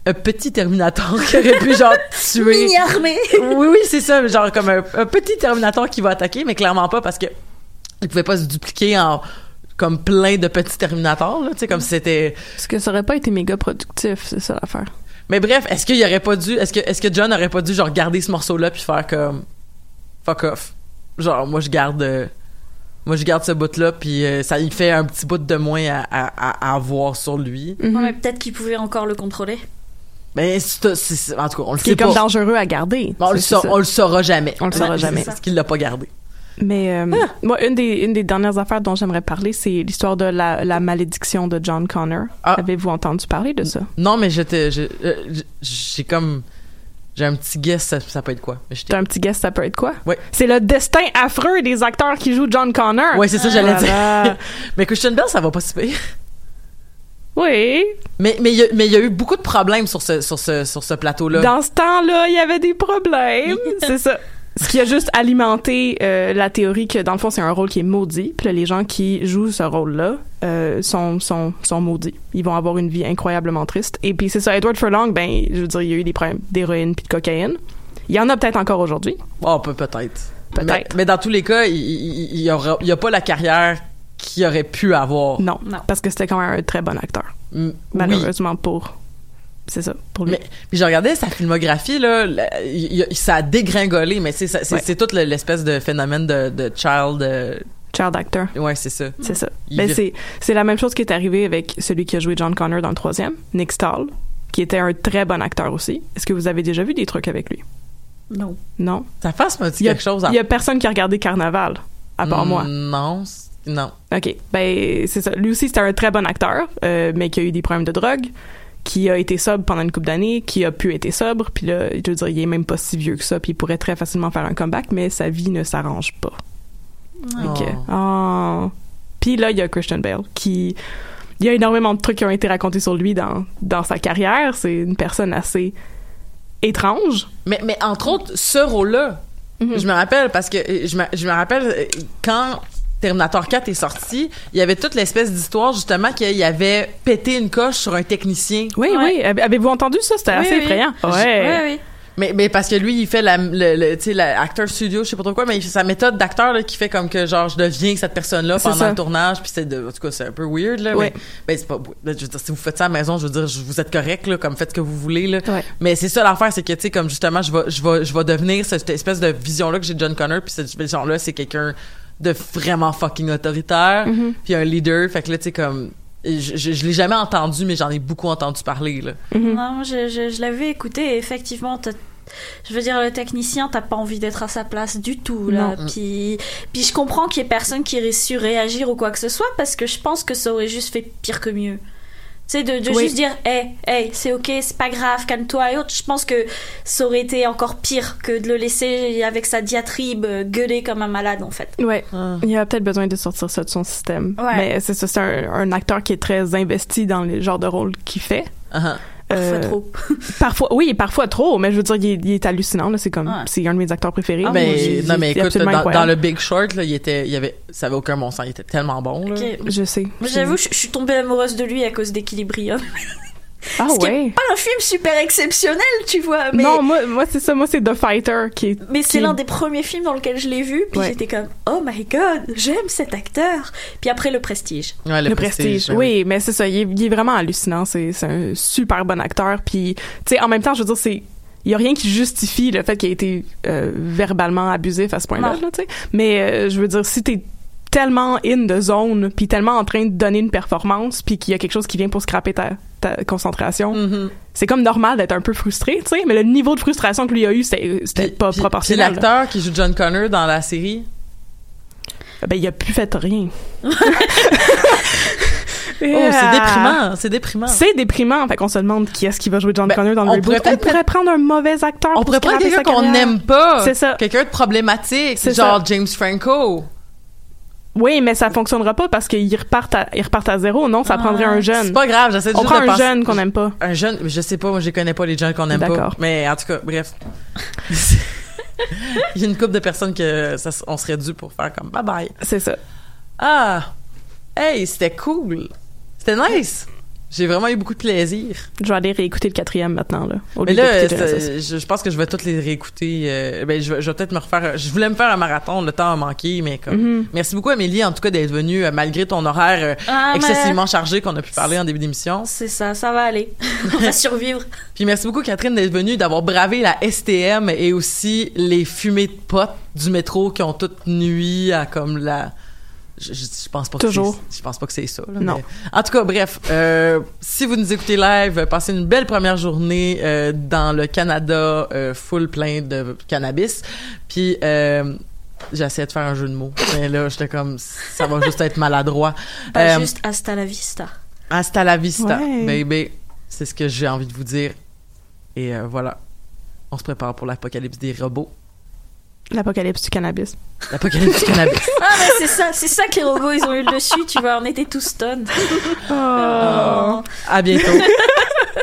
un petit Terminator qui aurait pu genre tuer. Mini armée. oui, oui, c'est ça, genre comme un, un petit Terminator qui va attaquer, mais clairement pas parce que il pouvait pas se dupliquer en comme plein de petits Terminators, là, tu sais, comme si c'était. Parce que ça aurait pas été méga productif, c'est ça l'affaire. Mais bref, est-ce qu'il aurait pas dû, est-ce que, est-ce que John aurait pas dû genre garder ce morceau-là puis faire comme fuck off, genre moi je garde, euh, moi je garde ce bout-là puis euh, ça il fait un petit bout de moins à, à, à avoir sur lui. Ouais, mais peut-être qu'il pouvait encore le contrôler. Mais c'est, en tout cas, on le sait est comme pas. dangereux à garder. Bon, on, le sa- on le saura jamais. On le saura jamais. c'est Parce qu'il l'a pas gardé. Mais euh, Ah! moi, une des, une des dernières affaires dont j'aimerais parler, c'est l'histoire de la, la malédiction de John Connor. Ah. Avez-vous entendu parler de ça? Non, mais j'étais, je- euh, j'ai comme, j'ai un petit guess, ça, ça peut être quoi? J'étais- T'as un petit guess, ça peut être quoi? Ouais. C'est le destin affreux des acteurs qui jouent John Connor. Ouais, c'est ça, j'allais dire. Voilà. *laughs* Mais Christian Bell, ça va pas si pire. Oui. Mais, mais il y a- mais il y a eu beaucoup de problèmes sur ce, sur ce, sur ce plateau-là. Dans ce temps-là, il y avait des problèmes. *laughs* c'est ça. Ce qui a juste alimenté euh, la théorie que, dans le fond, c'est un rôle qui est maudit. Puis là, les gens qui jouent ce rôle-là euh, sont, sont, sont maudits. Ils vont avoir une vie incroyablement triste. Et puis, c'est ça, Edward Furlong, ben, je veux dire, il y a eu des problèmes d'héroïne puis de cocaïne. Il y en a peut-être encore aujourd'hui. Oh, peut- peut-être. Peut-être. Mais, mais dans tous les cas, il, il, il y aura, il y a pas la carrière qu'il aurait pu avoir. Non. Non. Parce que c'était quand même un très bon acteur. Mm, oui. Malheureusement pour. C'est ça, pour lui. Mais puis j'ai regardé sa filmographie là, la- il- il- ça a dégringolé, mais c'est c'est Ouais. c'est tout le- l'espèce de phénomène de, de child. euh, Child actor. ouais, c'est ça. C'est ça. Il Ben, c'est, c'est la même chose qui est arrivé avec celui qui a joué John Connor dans le troisième, Nick Stahl, qui était un très bon acteur aussi. Est-ce que vous avez déjà vu des trucs avec lui? Non. Non? Sa face m'a dit quelque chose. à- il y a personne qui a regardé Carnaval, à part Mm, moi. Non, non. OK. Ben, c'est ça. Lui aussi, c'était un très bon acteur, euh, mais qui a eu des problèmes de drogue, qui a été sobre pendant une couple d'années, qui a pu être sobre, puis là, je veux dire, il est même pas si vieux que ça, puis il pourrait très facilement faire un comeback, mais sa vie ne s'arrange pas. OK. Oh. Ah. Puis là, il y a Christian Bale qui. Il y a énormément de trucs qui ont été racontés sur lui dans, dans sa carrière. C'est une personne assez étrange. Mais, mais entre autres, ce rôle-là, Mhm. je me rappelle parce que je me, je me rappelle euh, quand Terminator 4 est sorti, il y avait toute l'espèce d'histoire justement qu'il y avait pété une coche sur un technicien. Oui, Ouais. oui. Avez- Avez-vous entendu ça? C'était Oui, assez oui. effrayant. Ouais, Ouais. oui. Mais, mais parce que lui, il fait la, le, le- tu sais, la acteur studio, je sais pas trop quoi, mais il fait sa méthode d'acteur là, qui fait comme que genre je deviens cette personne-là pendant ça. le tournage, puis c'est de, en tout cas c'est un peu weird là. Ouais. Mais, ben, c'est pas, je veux dire, si vous faites ça à la maison, je veux dire, je- vous êtes correct là, comme faites ce que vous voulez là. Ouais. Mais c'est ça l'affaire, c'est que tu sais comme justement, je vais, je vais, je vais devenir cette espèce de vision là que j'ai de John Connor, puis cette vision là, c'est quelqu'un de vraiment fucking autoritaire, Mhm. puis un leader. Fait que là, tu sais comme je, je, je l'ai jamais entendu, mais j'en ai beaucoup entendu parler là. Mhm. Non, je, je, je l'avais écouté et effectivement, t'as- je veux dire, le technicien, t'as pas envie d'être à sa place du tout, là. Non. Puis, puis je comprends qu'il y ait personne qui ait su réagir ou quoi que ce soit parce que je pense que ça aurait juste fait pire que mieux. Tu sais, de, de Oui. juste dire, hey, hey, c'est ok, c'est pas grave, calme-toi et autres. Je pense que ça aurait été encore pire que de le laisser avec sa diatribe euh, gueuler comme un malade, en fait. Ouais. Ah. Il a peut-être besoin de sortir ça de son système. Ouais. Mais c'est ça, c'est un, un acteur qui est très investi dans le genre de rôle qu'il fait. Ah, Parfois Euh, trop. *laughs* Parfois, oui, parfois trop, mais je veux dire, il est, il est hallucinant, là. C'est comme, Ouais. c'est un de mes acteurs préférés. Ah, ben, non, mais écoute, dans, le Big Short, là, il était, il y avait, ça avait aucun bon sens. Il était tellement bon, là. Je sais. J'avoue, je, je suis tombée amoureuse de lui à cause d'Equilibrium. *laughs* Ah Ce qui est ouais. pas un film super exceptionnel, tu vois, mais, Non, moi, moi c'est ça. Moi, c'est The Fighter qui est. mais c'est qui- l'un des premiers films dans lequel je l'ai vu, puis Ouais. j'étais comme, oh my god, j'aime cet acteur. Puis après, le prestige. Ouais, Le, prestige. Oui, mais c'est ça. Il est, il est vraiment hallucinant. C'est, c'est un super bon acteur. Puis, tu sais, en même temps, je veux dire, c'est. Il y a rien qui justifie le fait qu'il ait été euh, verbalement abusif à ce point-là, Non. là, tu sais. Mais euh, je veux dire, si t'es tellement in the zone, puis tellement en train de donner une performance, puis qu'il y a quelque chose qui vient pour scraper ta, ta concentration, Mhm. c'est comme normal d'être un peu frustré, tu sais. Mais le niveau de frustration que lui a eu, c'était, pas puis- proportionnel. Puis l'acteur qui joue John Connor dans la série? Ben, il a plus fait rien. *laughs* Oh, c'est déprimant, c'est déprimant. C'est déprimant. Fait qu'on se demande qui est-ce qui va jouer John Ben, Connor dans le reboot. On pourrait prendre un mauvais acteur On pour pourrait prendre quelqu'un qu'on n'aime pas. C'est ça. Quelqu'un de problématique. C'est genre ça. James Franco. Oui, mais ça fonctionnera pas parce qu'ils repartent à, ils repartent à zéro. Non, ça Ah, prendrait un C'est jeune. pas grave, j'essaie On juste prend de un penser- jeune qu'on n'aime pas. Un jeune, je sais pas, moi je connais pas les jeunes qu'on aime pas. D'accord. Mais en tout cas, bref. *laughs* Il y a une couple de personnes que ça, on serait dû pour faire comme bye bye. C'est ça. Ah! Hey, c'était cool! C'était nice! J'ai vraiment eu beaucoup de plaisir. Je vais aller réécouter le quatrième maintenant, là. Au Mais lieu là, je, je pense que je vais toutes les réécouter. euh, ben, je, vais- je vais peut-être me refaire. Je voulais me faire un marathon, le temps a manqué, mais comme. Mhm. Merci beaucoup, Amélie, en tout cas, d'être venue, euh, malgré ton horaire euh, Ah, mais excessivement chargé qu'on a pu parler en début d'émission. C'est ça, ça va aller. *laughs* On va survivre. Puis merci beaucoup, Catherine, d'être venue, d'avoir bravé la STM et aussi les fumées de potes du métro qui ont toutes nuit à comme la. Je, je, je pense pas Toujours. que c'est, je pense pas que c'est ça. là, Non. mais- En tout cas, bref, euh, si vous nous écoutez live, passez une belle première journée euh, dans le Canada euh, full plein de cannabis. Puis euh, essayé de faire un jeu de mots, mais là j'étais comme ça va juste être maladroit. Pas Euh, juste hasta la vista. Hasta la vista, Ouais. baby. C'est ce que j'ai envie de vous dire. Et euh, voilà. On se prépare pour l'apocalypse des robots. L'apocalypse du cannabis. L'apocalypse du cannabis. *laughs* Ah, mais c'est ça, c'est ça que les robots, ils ont eu le dessus, tu vois, on était tous stun. Oh. À bientôt. *laughs*